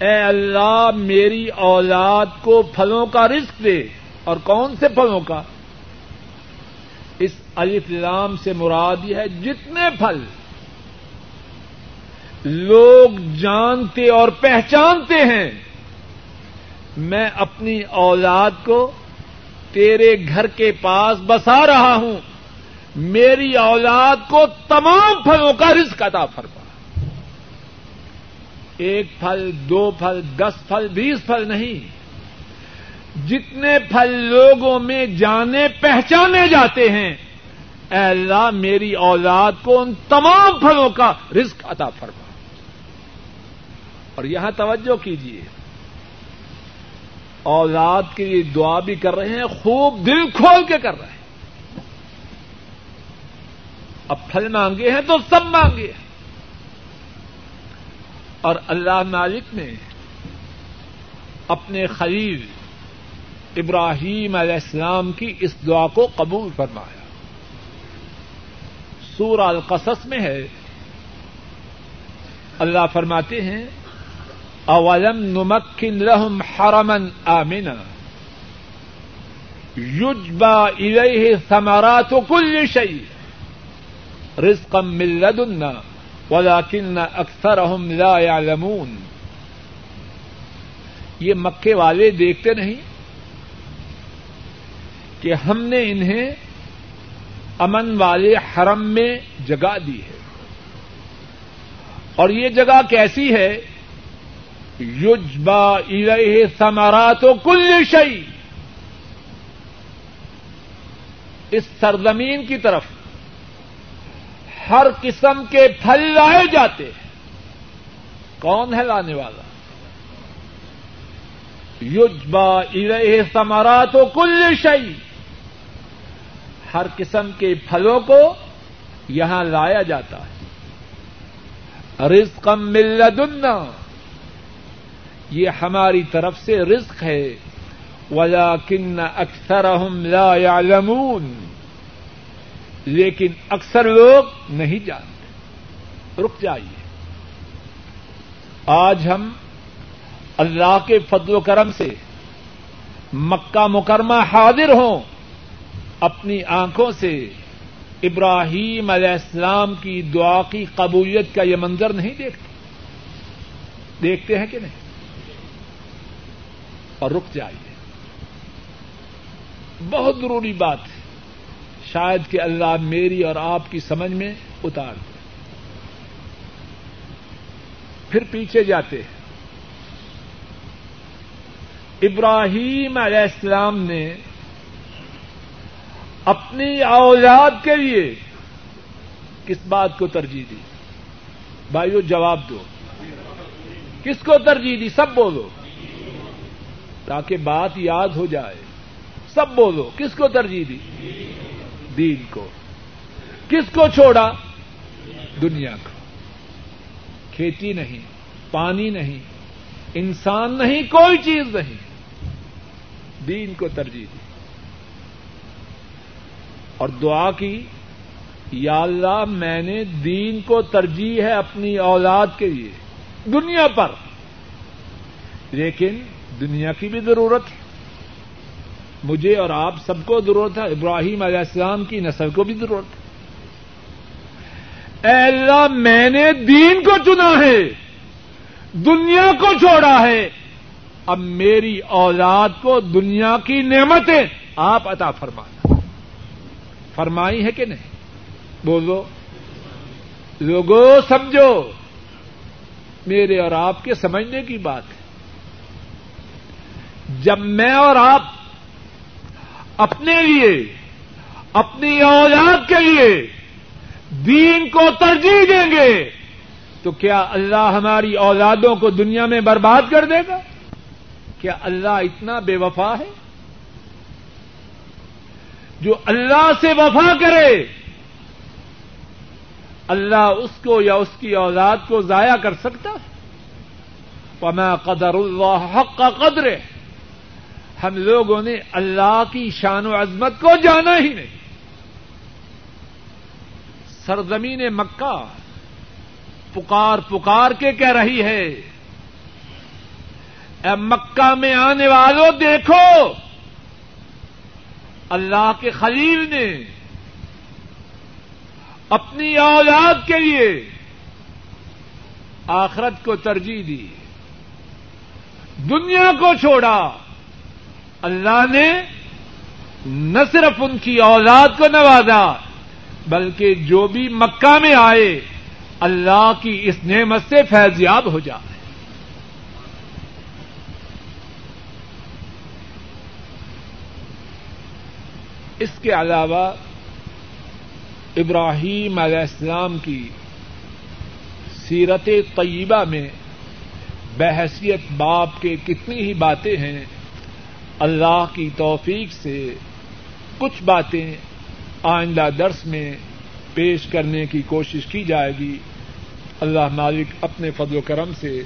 [SPEAKER 1] اے اللہ میری اولاد کو پھلوں کا رزق دے۔ اور کون سے پھلوں کا؟ اس لام سے مراد یہ ہے جتنے پھل۔ لوگ جانتے اور پہچانتے ہیں۔ میں اپنی اولاد کو تیرے گھر کے پاس بسا رہا ہوں۔ میری اولاد کو تمام پھلوں کا رزق عطا فرما۔ ایک پھل، دو پھل، دس پھل، بیس پھل نہیں۔ جتنے پھل لوگوں میں جانے، پہچانے جاتے ہیں، اے اللہ، میری اولاد کو ان تمام پھلوں کا رزق عطا فرما۔ اور یہاں توجہ کیجیے اولاد کے لیے دعا بھی کر رہے ہیں، خوب دل کھول کے کر رہے ہیں۔ اب پھل مانگے ہیں تو سب مانگے ہیں۔ اور اللہ مالک نے اپنے خلیل ابراہیم علیہ السلام کی اس دعا کو قبول فرمایا۔ سورہ القصص میں ہے۔ اللہ فرماتے ہیں، اولم نمکن لهم حرما آمنا۔ یجبا الیہ ثمرات کل شیء۔ رزقا من لدنا ولكن اکثرهم لا يعلمون یہ مکے والے دیکھتے نہیں کہ ہم نے انہیں امن والے حرم میں جگہ دی ہے۔ اور یہ جگہ کیسی ہے؟ یجبا الیہ ثمرات کل شعی اس سرزمین کی طرف۔ ہر قسم کے پھل لائے جاتے ہیں۔ کون ہے لانے والا؟ یوجبا ارے سمارا تو کل شعی ہر قسم کے پھلوں کو یہاں لایا جاتا ہے۔ رزق مل دنیا یہ ہماری طرف سے رزق ہے۔ ولا کن اکثر يعلمون لیکن اکثر لوگ نہیں جانتے۔ رک جائیے۔ آج ہم اللہ کے فضل و کرم سے مکہ مکرمہ حاضر ہوں، اپنی آنکھوں سے ابراہیم علیہ السلام کی دعا کی قبولیت کا یہ منظر نہیں دیکھتے۔ دیکھتے ہیں کہ نہیں؟ اور رک جائیے۔ بہت ضروری بات ہے۔ شاید کہ اللہ میری اور آپ کی سمجھ میں اتار دے۔ پھر پیچھے جاتے ہیں۔ ابراہیم علیہ السلام نے اپنی اولاد کے لیے کس بات کو ترجیح دی؟ بھائیو، جواب دو۔ کس کو ترجیح دی؟ سب بولو۔ تاکہ بات یاد ہو جائے۔ سب بولو، کس کو ترجیح دی؟ دین کو۔ کس کو چھوڑا؟ دنیا کو۔ کھیتی نہیں، پانی نہیں، انسان نہیں، کوئی چیز نہیں۔ دین کو ترجیح دی۔ اور دعا کی، یا اللہ، میں نے دین کو ترجیح ہے اپنی اولاد کے لیے، دنیا پر۔ لیکن دنیا کی بھی ضرورت ہے۔ مجھے اور آپ سب کو ضرورت ہے، ابراہیم علیہ السلام کی نسل کو بھی ضرورت ہے۔ اے اللہ، میں نے دین کو چنا ہے، دنیا کو چھوڑا ہے۔ اب میری اولاد کو دنیا کی نعمتیں آپ عطا فرمانا فرمائی ہے کہ نہیں؟ بولو۔ لوگوں سمجھو۔ میرے اور آپ کے سمجھنے کی بات ہے۔ جب میں اور آپ اپنے لیے، اپنی اولاد کے لیے دین کو ترجیح دیں گے، تو کیا اللہ ہماری اولادوں کو دنیا میں برباد کر دے گا؟ کیا اللہ اتنا بے وفا ہے؟ جو اللہ سے وفا کرے، اللہ اس کو یا اس کی اولاد کو ضائع کر سکتا ہے؟ پما قدر اللہ حق کا قدر ہے ہم لوگوں نے اللہ کی شان و عظمت کو جانا ہی نہیں۔ سرزمین مکہ پکار پکار کے کہہ رہی ہے، اے مکہ میں آنے والوں دیکھو، اللہ کے خلیل نے اپنی اولاد کے لیے آخرت کو ترجیح دی، دنیا کو چھوڑا۔ اللہ نے نہ صرف ان کی اولاد کو نوازا، بلکہ جو بھی مکہ میں آئے، اللہ کی اس نعمت سے فیضیاب ہو جائے۔ اس کے علاوہ، ابراہیم علیہ السلام کی سیرت طیبہ میں بحثیت باپ کے کتنی ہی باتیں ہیں اللہ کی توفیق سے کچھ باتیں آئندہ درس میں پیش کرنے کی کوشش کی جائے گی۔ اللہ مالک اپنے فضل و کرم سے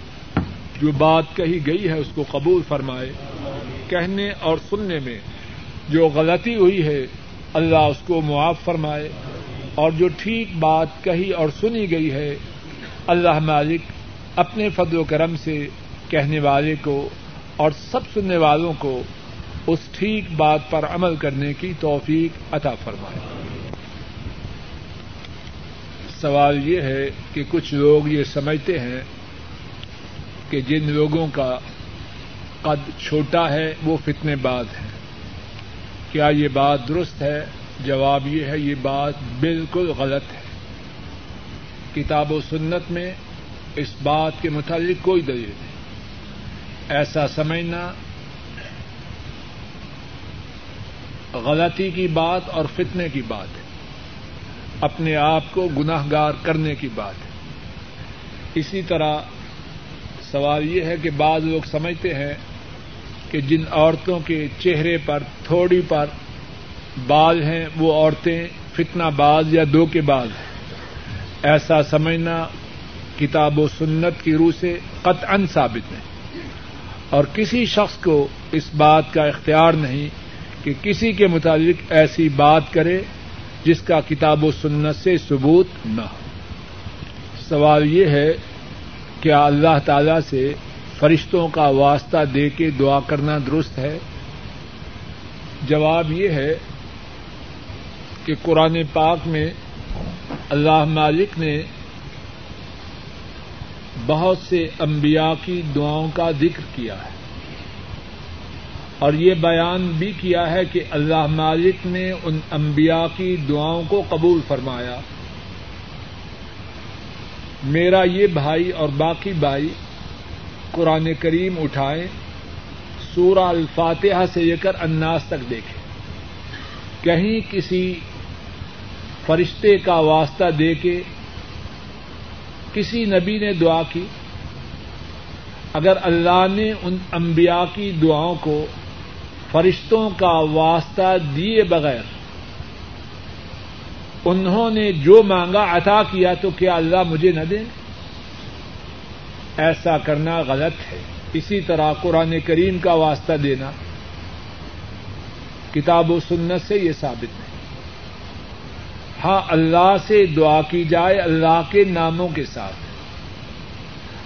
[SPEAKER 1] جو بات کہی گئی ہے اس کو قبول فرمائے۔ کہنے اور سننے میں جو غلطی ہوئی ہے، اللہ اس کو معاف فرمائے۔ اور جو ٹھیک بات کہی اور سنی گئی ہے، اللہ مالک اپنے فضل و کرم سے کہنے والے کو اور سب سننے والوں کو اس ٹھیک بات پر عمل کرنے کی توفیق عطا فرمائے۔ سوال یہ ہے کہ کچھ لوگ یہ سمجھتے ہیں کہ جن لوگوں کا قد چھوٹا ہے، وہ فتنے باز ہیں۔ کیا یہ بات درست ہے؟ جواب یہ ہے، یہ بات بالکل غلط ہے۔ کتاب و سنت میں اس بات کے متعلق کوئی دلیل نہیں۔ ایسا سمجھنا غلطی کی بات اور فتنے کی بات ہے۔ اپنے آپ کو گناہ گار کرنے کی بات ہے۔ اسی طرح سوال یہ ہے کہ بعض لوگ سمجھتے ہیں کہ جن عورتوں کے چہرے پر تھوڑی پر بال ہیں، وہ عورتیں فتنہ باز یا دو کے باز ہیں۔ ایسا سمجھنا کتاب و سنت کی روح سے قطعا ثابت نہیں۔ اور کسی شخص کو اس بات کا اختیار نہیں کہ کسی کے متعلق ایسی بات کرے جس کا کتاب و سنت سے ثبوت نہ ہو۔ سوال یہ ہے، کیا اللہ تعالی سے فرشتوں کا واسطہ دے کے دعا کرنا درست ہے؟ جواب یہ ہے کہ قرآن پاک میں اللہ مالک نے بہت سے انبیاء کی دعاؤں کا ذکر کیا ہے۔ اور یہ بیان بھی کیا ہے کہ اللہ مالک نے ان انبیاء کی دعاؤں کو قبول فرمایا۔ میرا یہ بھائی اور باقی بھائی قرآن کریم اٹھائیں، سورہ الفاتحہ سے لے کر اناس تک دیکھیں۔ کہیں کسی فرشتے کا واسطہ دے کے کسی نبی نے دعا کی؟ اگر اللہ نے ان انبیاء کی دعاؤں کو فرشتوں کا واسطہ دیے بغیر۔ انہوں نے جو مانگا عطا کیا تو کیا اللہ مجھے نہ دیں ایسا کرنا غلط ہے۔ اسی طرح قرآن کریم کا واسطہ دینا۔ کتاب و سنت سے یہ ثابت نہیں ہاں اللہ سے دعا کی جائے اللہ کے ناموں کے ساتھ۔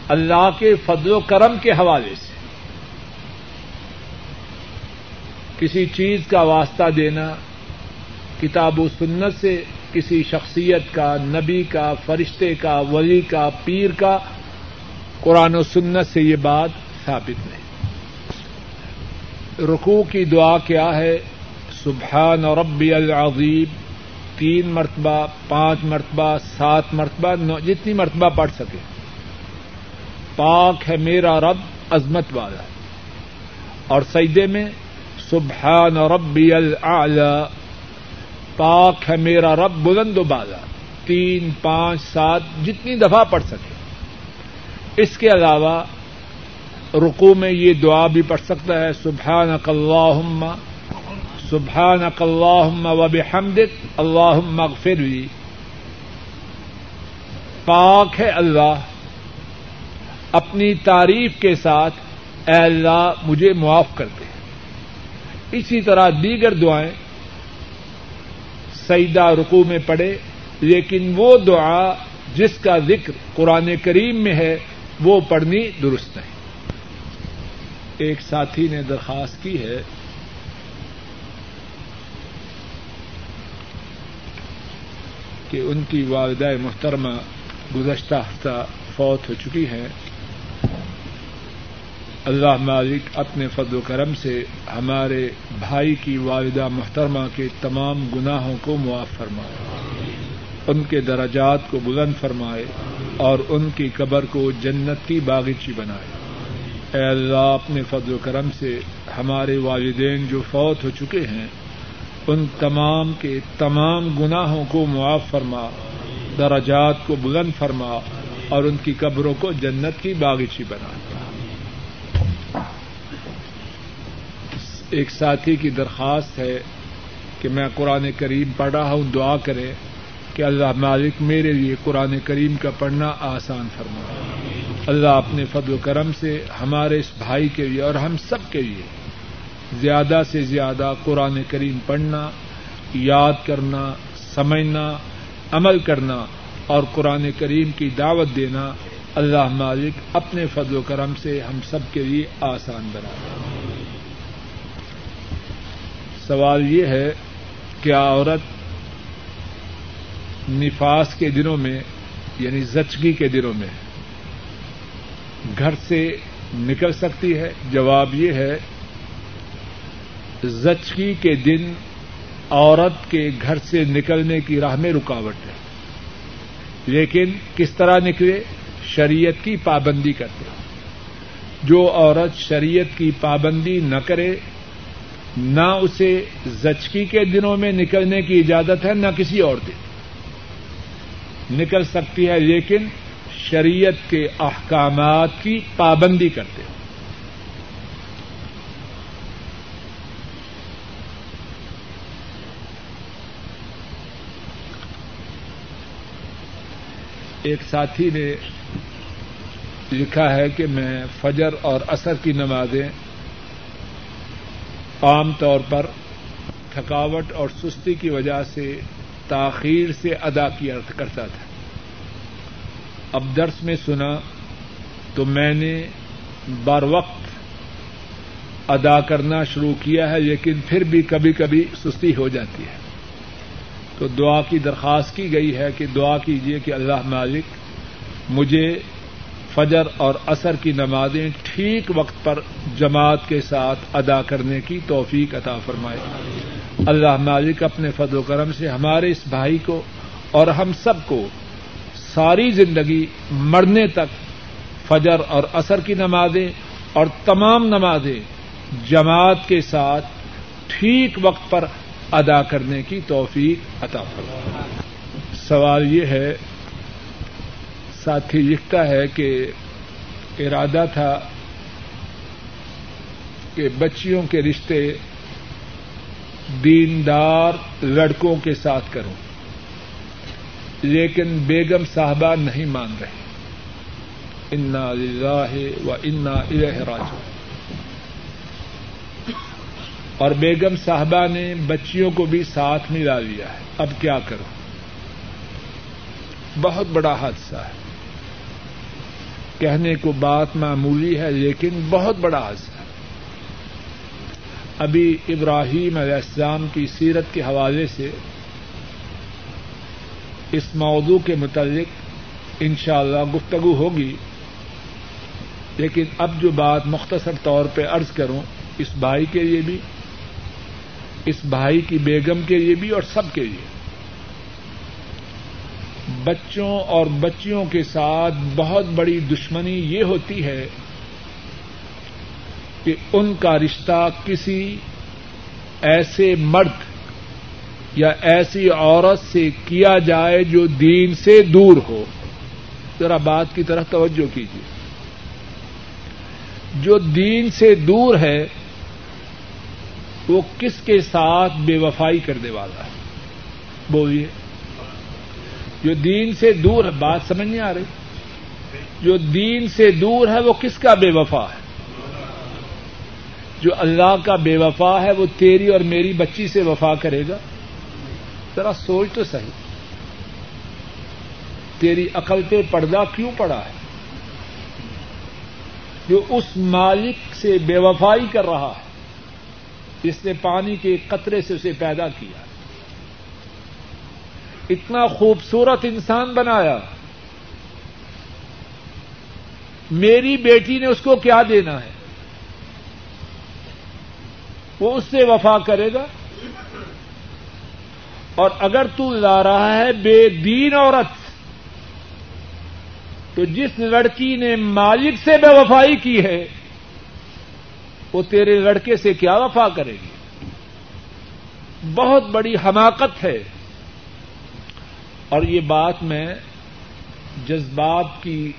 [SPEAKER 1] اللہ کے فضل و کرم کے حوالے سے۔ کسی چیز کا واسطہ دینا، کتاب و سنت سے کسی شخصیت کا، نبی کا، فرشتے کا، ولی کا، پیر کا، قرآن و سنت سے یہ بات ثابت نہیں۔ رکوع کی دعا کیا ہے؟ سبحان ربی العظیم، تین مرتبہ، پانچ مرتبہ، سات مرتبہ جتنی مرتبہ پڑھ سکے۔ پاک ہے میرا رب، عظمت والا اور سجدے میں سبحان ربی العلی پاک ہے میرا رب بلند و بالا۔ تین، پانچ، سات، جتنی دفعہ پڑھ سکے۔ اس کے علاوہ رقو میں یہ دعا بھی پڑھ سکتا ہے سبحان اللہم سبحان اللہم و بحمدک اللہم اغفر لی پاک ہے اللہ اپنی تعریف کے ساتھ، اے اللہ مجھے معاف کر دے۔ اسی طرح دیگر دعائیں سیدہ رکو میں پڑے لیکن وہ دعا جس کا ذکر قرآن کریم میں ہے، وہ پڑھنی درست نہیں۔ ایک ساتھی نے درخواست کی ہے، کہ ان کی والدہ محترمہ گزشتہ ہفتہ فوت ہو چکی ہیں۔ اللہ مالک اپنے فضل و کرم سے ہمارے بھائی کی والدہ محترمہ کے تمام گناہوں کو معاف فرمائے، ان کے دراجات کو بلند فرمائے اور ان کی قبر کو جنت کی باغیچی بنائے۔ اے اللہ، اپنے فضل و کرم سے ہمارے والدین جو فوت ہو چکے ہیں، ان تمام کے تمام گناہوں کو معاف فرما دراجات کو بلند فرما اور ان کی قبروں کو جنت کی باغیچی بنا۔ ایک ساتھی کی درخواست ہے کہ میں قرآن کریم پڑھ رہا ہوں، دعا کرے کہ اللہ مالک میرے لیے قرآن کریم کا پڑھنا آسان فرما اللہ اپنے فضل و کرم سے ہمارے اس بھائی کے لیے اور ہم سب کے لیے زیادہ سے زیادہ قرآن کریم پڑھنا، یاد کرنا، سمجھنا، عمل کرنا اور قرآن کریم کی دعوت دینا اللہ مالک اپنے فضل و کرم سے ہم سب کے لیے آسان بنا۔ سوال یہ ہے کیا عورت نفاس کے دنوں میں یعنی زچگی کے دنوں میں گھر سے نکل سکتی ہے؟ جواب یہ ہے، زچگی کے دن عورت کے گھر سے نکلنے کی راہ میں رکاوٹ ہے۔ لیکن کس طرح نکلے؟ شریعت کی پابندی کرتے۔ جو عورت شریعت کی پابندی نہ کرے نہ اسے زچکی کے دنوں میں نکلنے کی اجازت ہے، نہ کسی اور دن۔ نکل سکتی ہے، لیکن شریعت کے احکامات کی پابندی کرتے ہیں ایک ساتھی نے لکھا ہے کہ میں فجر اور اثر کی نمازیں عام طور پر تھکاوٹ اور سستی کی وجہ سے تاخیر سے ادا کیا کرتا تھا۔ اب درس میں سنا تو میں نے بر وقت ادا کرنا شروع کیا ہے، لیکن پھر بھی کبھی کبھی سستی ہو جاتی ہے۔ تو دعا کی درخواست کی گئی ہے کہ دعا کیجیے کہ اللہ مالک مجھے فجر اور اثر کی نمازیں ٹھیک وقت پر جماعت کے ساتھ ادا کرنے کی توفیق عطا فرمائے۔ اللہ مالک اپنے فضل و کرم سے ہمارے اس بھائی کو اور ہم سب کو ساری زندگی مرنے تک فجر اور اثر کی نمازیں اور تمام نمازیں جماعت کے ساتھ ٹھیک وقت پر ادا کرنے کی توفیق عطا فرمائے۔ سوال یہ ہے ساتھی لکھتا ہے کہ ارادہ تھا کہ بچیوں کے رشتے دیندار لڑکوں کے ساتھ کروں۔ لیکن بیگم صاحبہ نہیں مان رہے۔ انا للہ و انا الہ اور بیگم صاحبہ نے بچیوں کو بھی ساتھ ملا لیا ہے۔ اب کیا کروں؟ بہت بڑا حادثہ ہے۔ کہنے کو بات معمولی ہے لیکن بہت بڑا حادثہ ہے۔ ابھی ابراہیم علیہ السلام کی سیرت کے حوالے سے اس موضوع کے متعلق انشاءاللہ گفتگو ہوگی۔ لیکن اب جو بات مختصر طور پہ عرض کروں، اس بھائی کے لیے بھی، اس بھائی کی بیگم کے لیے بھی اور سب کے لیے۔ بچوں اور بچیوں کے ساتھ بہت بڑی دشمنی یہ ہوتی ہے کہ ان کا رشتہ کسی ایسے مرد یا ایسی عورت سے کیا جائے جو دین سے دور ہو۔ ذرا بات کی طرف توجہ کیجیے۔ جو دین سے دور ہے، وہ کس کے ساتھ بے وفائی کرنے والا ہے؟ بولیے۔ جو دین سے دور ہے، بات سمجھ نہیں آ رہی۔ جو دین سے دور ہے، وہ کس کا بے وفا ہے؟ جو اللہ کا بے وفا ہے، وہ تیری اور میری بچی سے وفا کرے گا۔ ذرا سوچ تو صحیح۔ تیری عقل پہ پردہ کیوں پڑا ہے؟ جو اس مالک سے بے وفائی کر رہا ہے، جس نے پانی کے قطرے سے اسے پیدا کیا اتنا خوبصورت انسان بنایا۔ میری بیٹی نے اس کو کیا دینا ہے؟ وہ اس سے وفا کرے گا۔ اور اگر تو لا رہا ہے بے دین عورت، تو جس لڑکی نے مالک سے بے وفائی کی ہے، وہ تیرے لڑکے سے کیا وفا کرے گی؟ بہت بڑی حماقت ہے۔ اور یہ بات میں جذبات کی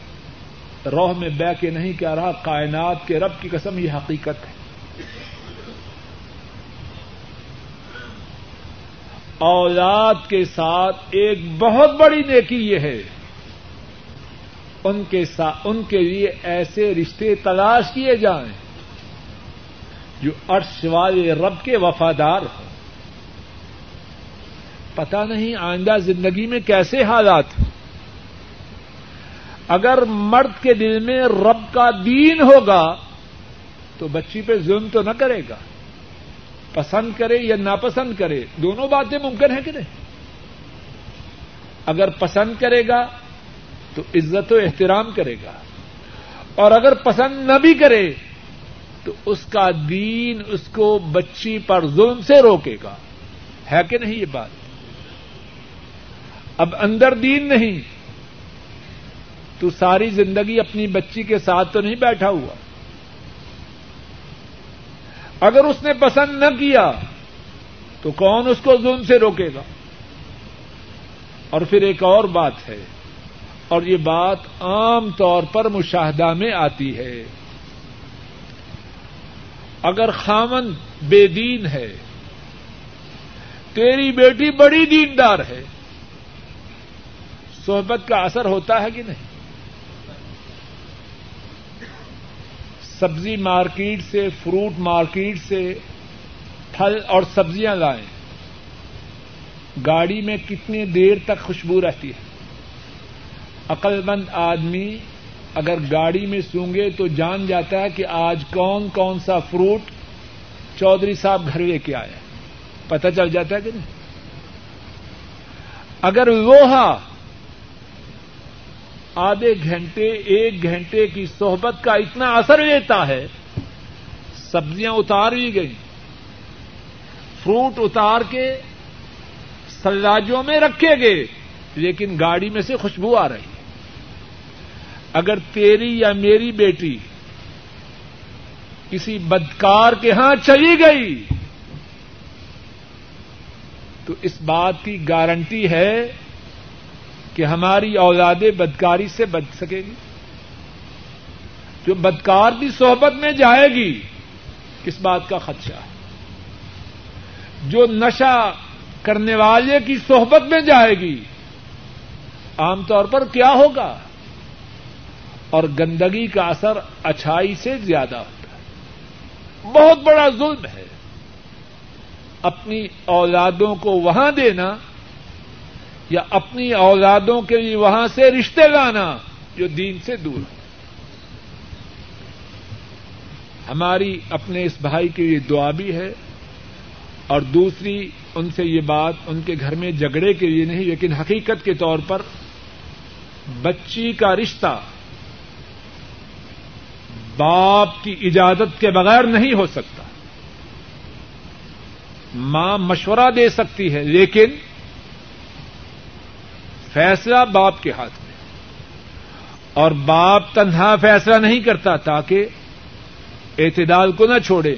[SPEAKER 1] روح میں بہ کے نہیں کہہ رہا، کائنات کے رب کی قسم یہ حقیقت ہے۔ اولاد کے ساتھ ایک بہت بڑی نیکی یہ ہے۔ ان کے ساتھ ان کے لیے ایسے رشتے تلاش کیے جائیں جو عرش والے رب کے وفادار ہوں۔ پتا نہیں آئندہ زندگی میں کیسے حالات اگر مرد کے دل میں رب کا دین ہوگا، تو بچی پہ ظلم تو نہ کرے گا۔ پسند کرے یا ناپسند کرے، دونوں باتیں ممکن ہیں کہ نہیں؟ اگر پسند کرے گا، تو عزت و احترام کرے گا۔ اور اگر پسند نہ بھی کرے، تو اس کا دین اس کو بچی پر ظلم سے روکے گا۔ ہے کہ نہیں یہ بات؟ اب اندر دین نہیں۔ تو ساری زندگی اپنی بچی کے ساتھ تو نہیں بیٹھا ہوا۔ اگر اس نے پسند نہ کیا، تو کون اس کو ظلم سے روکے گا؟ اور پھر ایک اور بات ہے، اور یہ بات عام طور پر مشاہدہ میں آتی ہے۔ اگر خامن بے دین ہے، تیری بیٹی بڑی دیندار ہے۔ صحبت کا اثر ہوتا ہے کہ نہیں؟ سبزی مارکیٹ سے، فروٹ مارکیٹ سے پھل اور سبزیاں لائیں، گاڑی میں کتنی دیر تک خوشبو رہتی ہے؟ عقل مند آدمی اگر گاڑی میں سونگے تو جان جاتا ہے کہ آج کون کون سا فروٹ چودھری صاحب گھر لے کے آیا پتہ چل جاتا ہے کہ نہیں؟ اگر لوہا آدھے گھنٹے، ایک گھنٹے کی صحبت کا اتنا اثر لیتا ہے، سبزیاں اتار لی گئی فروٹ اتار کے سلاجوں میں رکھے گئے، لیکن گاڑی میں سے خوشبو آ رہی۔ اگر تیری یا میری بیٹی کسی بدکار کے ہاں چلی گئی، تو اس بات کی گارنٹی ہے کہ ہماری اولادیں بدکاری سے بچ سکے گی؟ جو بدکار بھی صحبت میں جائے گی کس بات کا خدشہ ہے۔ جو نشہ کرنے والے کی صحبت میں جائے گی، عام طور پر کیا ہوگا؟ اور گندگی کا اثر اچھائی سے زیادہ ہوتا ہے۔ بہت بڑا ظلم ہے۔ اپنی اولادوں کو وہاں دینا یا اپنی اولادوں کے لیے وہاں سے رشتے لانا جو دین سے دور۔ ہے ہماری اپنے اس بھائی کے لیے دعا بھی ہے اور دوسری ان سے یہ بات ان کے گھر میں جھگڑے کے لیے نہیں، لیکن حقیقت کے طور پر بچی کا رشتہ باپ کی اجازت کے بغیر نہیں ہو سکتا۔ ماں مشورہ دے سکتی ہے، لیکن فیصلہ باپ کے ہاتھ میں۔ اور باپ تنہا فیصلہ نہیں کرتا تاکہ اعتدال کو نہ چھوڑے۔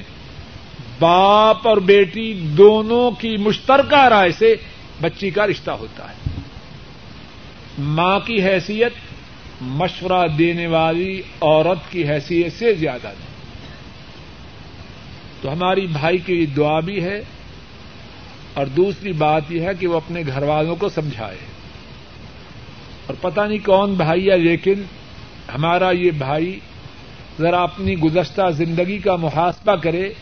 [SPEAKER 1] باپ اور بیٹی دونوں کی مشترکہ رائے سے بچی کا رشتہ ہوتا ہے۔ ماں کی حیثیت مشورہ دینے والی عورت کی حیثیت سے زیادہ نہیں۔ تو ہماری بھائی کی دعا بھی ہے اور دوسری بات یہ ہے کہ وہ اپنے گھر والوں کو سمجھائے۔ اور پتہ نہیں کون بھائی ہے، لیکن ہمارا یہ بھائی ذرا اپنی گزشتہ زندگی کا محاسبہ کرے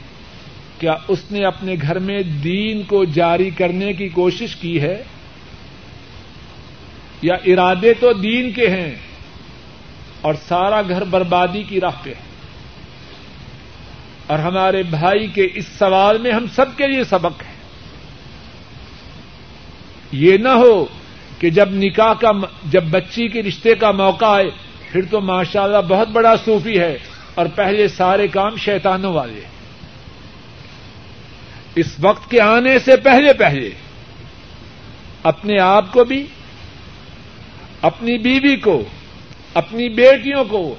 [SPEAKER 1] کیا اس نے اپنے گھر میں دین کو جاری کرنے کی کوشش کی ہے؟ یا ارادے تو دین کے ہیں اور سارا گھر بربادی کی راہ پہ ہے؟ اور ہمارے بھائی کے اس سوال میں ہم سب کے لیے سبق ہے۔ یہ نہ ہو کہ جب نکاح کا جب بچی کے رشتے کا موقع آئے، پھر تو ماشاء اللہ بہت بڑا صوفی ہے اور پہلے سارے کام شیطانوں والے اس وقت کے آنے سے پہلے پہلے اپنے آپ کو بھی، اپنی بیوی کو، اپنی بیٹیوں کو،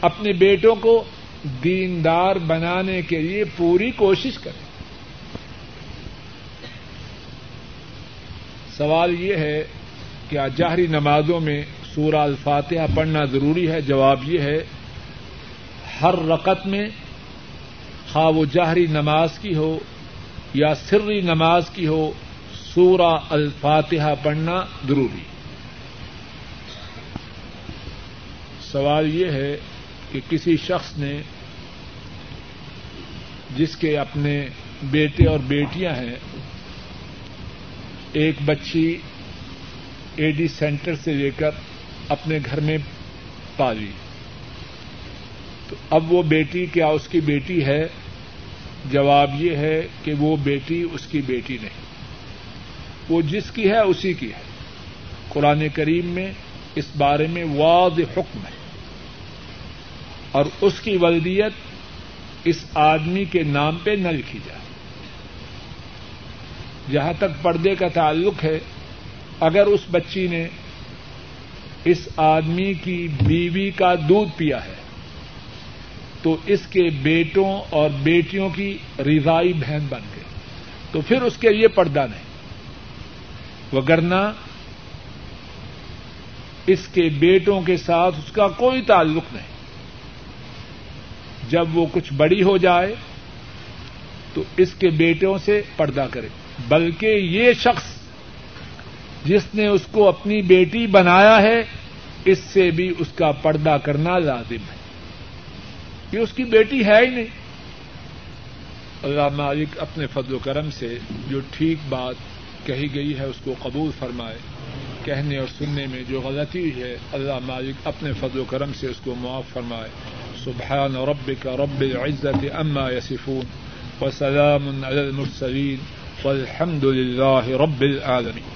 [SPEAKER 1] اپنے بیٹوں کو دیندار بنانے کے لیے پوری کوشش کریں۔ سوال یہ ہے کہ جاہری نمازوں میں سورہ الفاتحہ پڑھنا ضروری ہے؟ جواب یہ ہے، ہر رقط میں خواہ وہ جاہری نماز کی ہو یا سری نماز کی ہو، سورہ الفاتحہ پڑھنا ضروری۔ سوال یہ ہے کہ کسی شخص نے جس کے اپنے بیٹے اور بیٹیاں ہیں، ایک بچی اے ڈی سینٹر سے لے کر اپنے گھر میں پالی تو اب وہ بیٹی، کیا اس کی بیٹی ہے؟ جواب یہ ہے کہ وہ بیٹی اس کی بیٹی نہیں۔ وہ جس کی ہے، اسی کی ہے۔ قرآن کریم میں اس بارے میں واضح حکم ہے۔ اور اس کی ولدیت اس آدمی کے نام پہ نہ لکھی جائے۔ جہاں تک پردے کا تعلق ہے اگر اس بچی نے اس آدمی کی بیوی کا دودھ پیا ہے، تو اس کے بیٹوں اور بیٹیوں کی رضائی بہن بن گئی۔ تو پھر اس کے لیے پردہ نہیں۔ وگرنا اس کے بیٹوں کے ساتھ اس کا کوئی تعلق نہیں۔ جب وہ کچھ بڑی ہو جائے، تو اس کے بیٹوں سے پردہ کرے۔ بلکہ یہ شخص جس نے اس کو اپنی بیٹی بنایا ہے، اس سے بھی اس کا پردہ کرنا لازم ہے۔ یہ اس کی بیٹی ہے ہی نہیں۔ اللہ مالک اپنے فضل و کرم سے جو ٹھیک بات کہی گئی ہے، اس کو قبول فرمائے۔ کہنے اور سننے میں جو غلطی ہے، اللہ مالک اپنے فضل و کرم سے اس کو معاف فرمائے۔ سبحان ربك رب العزة أما يصفون وسلام على المرسلين والحمد لله رب العالمين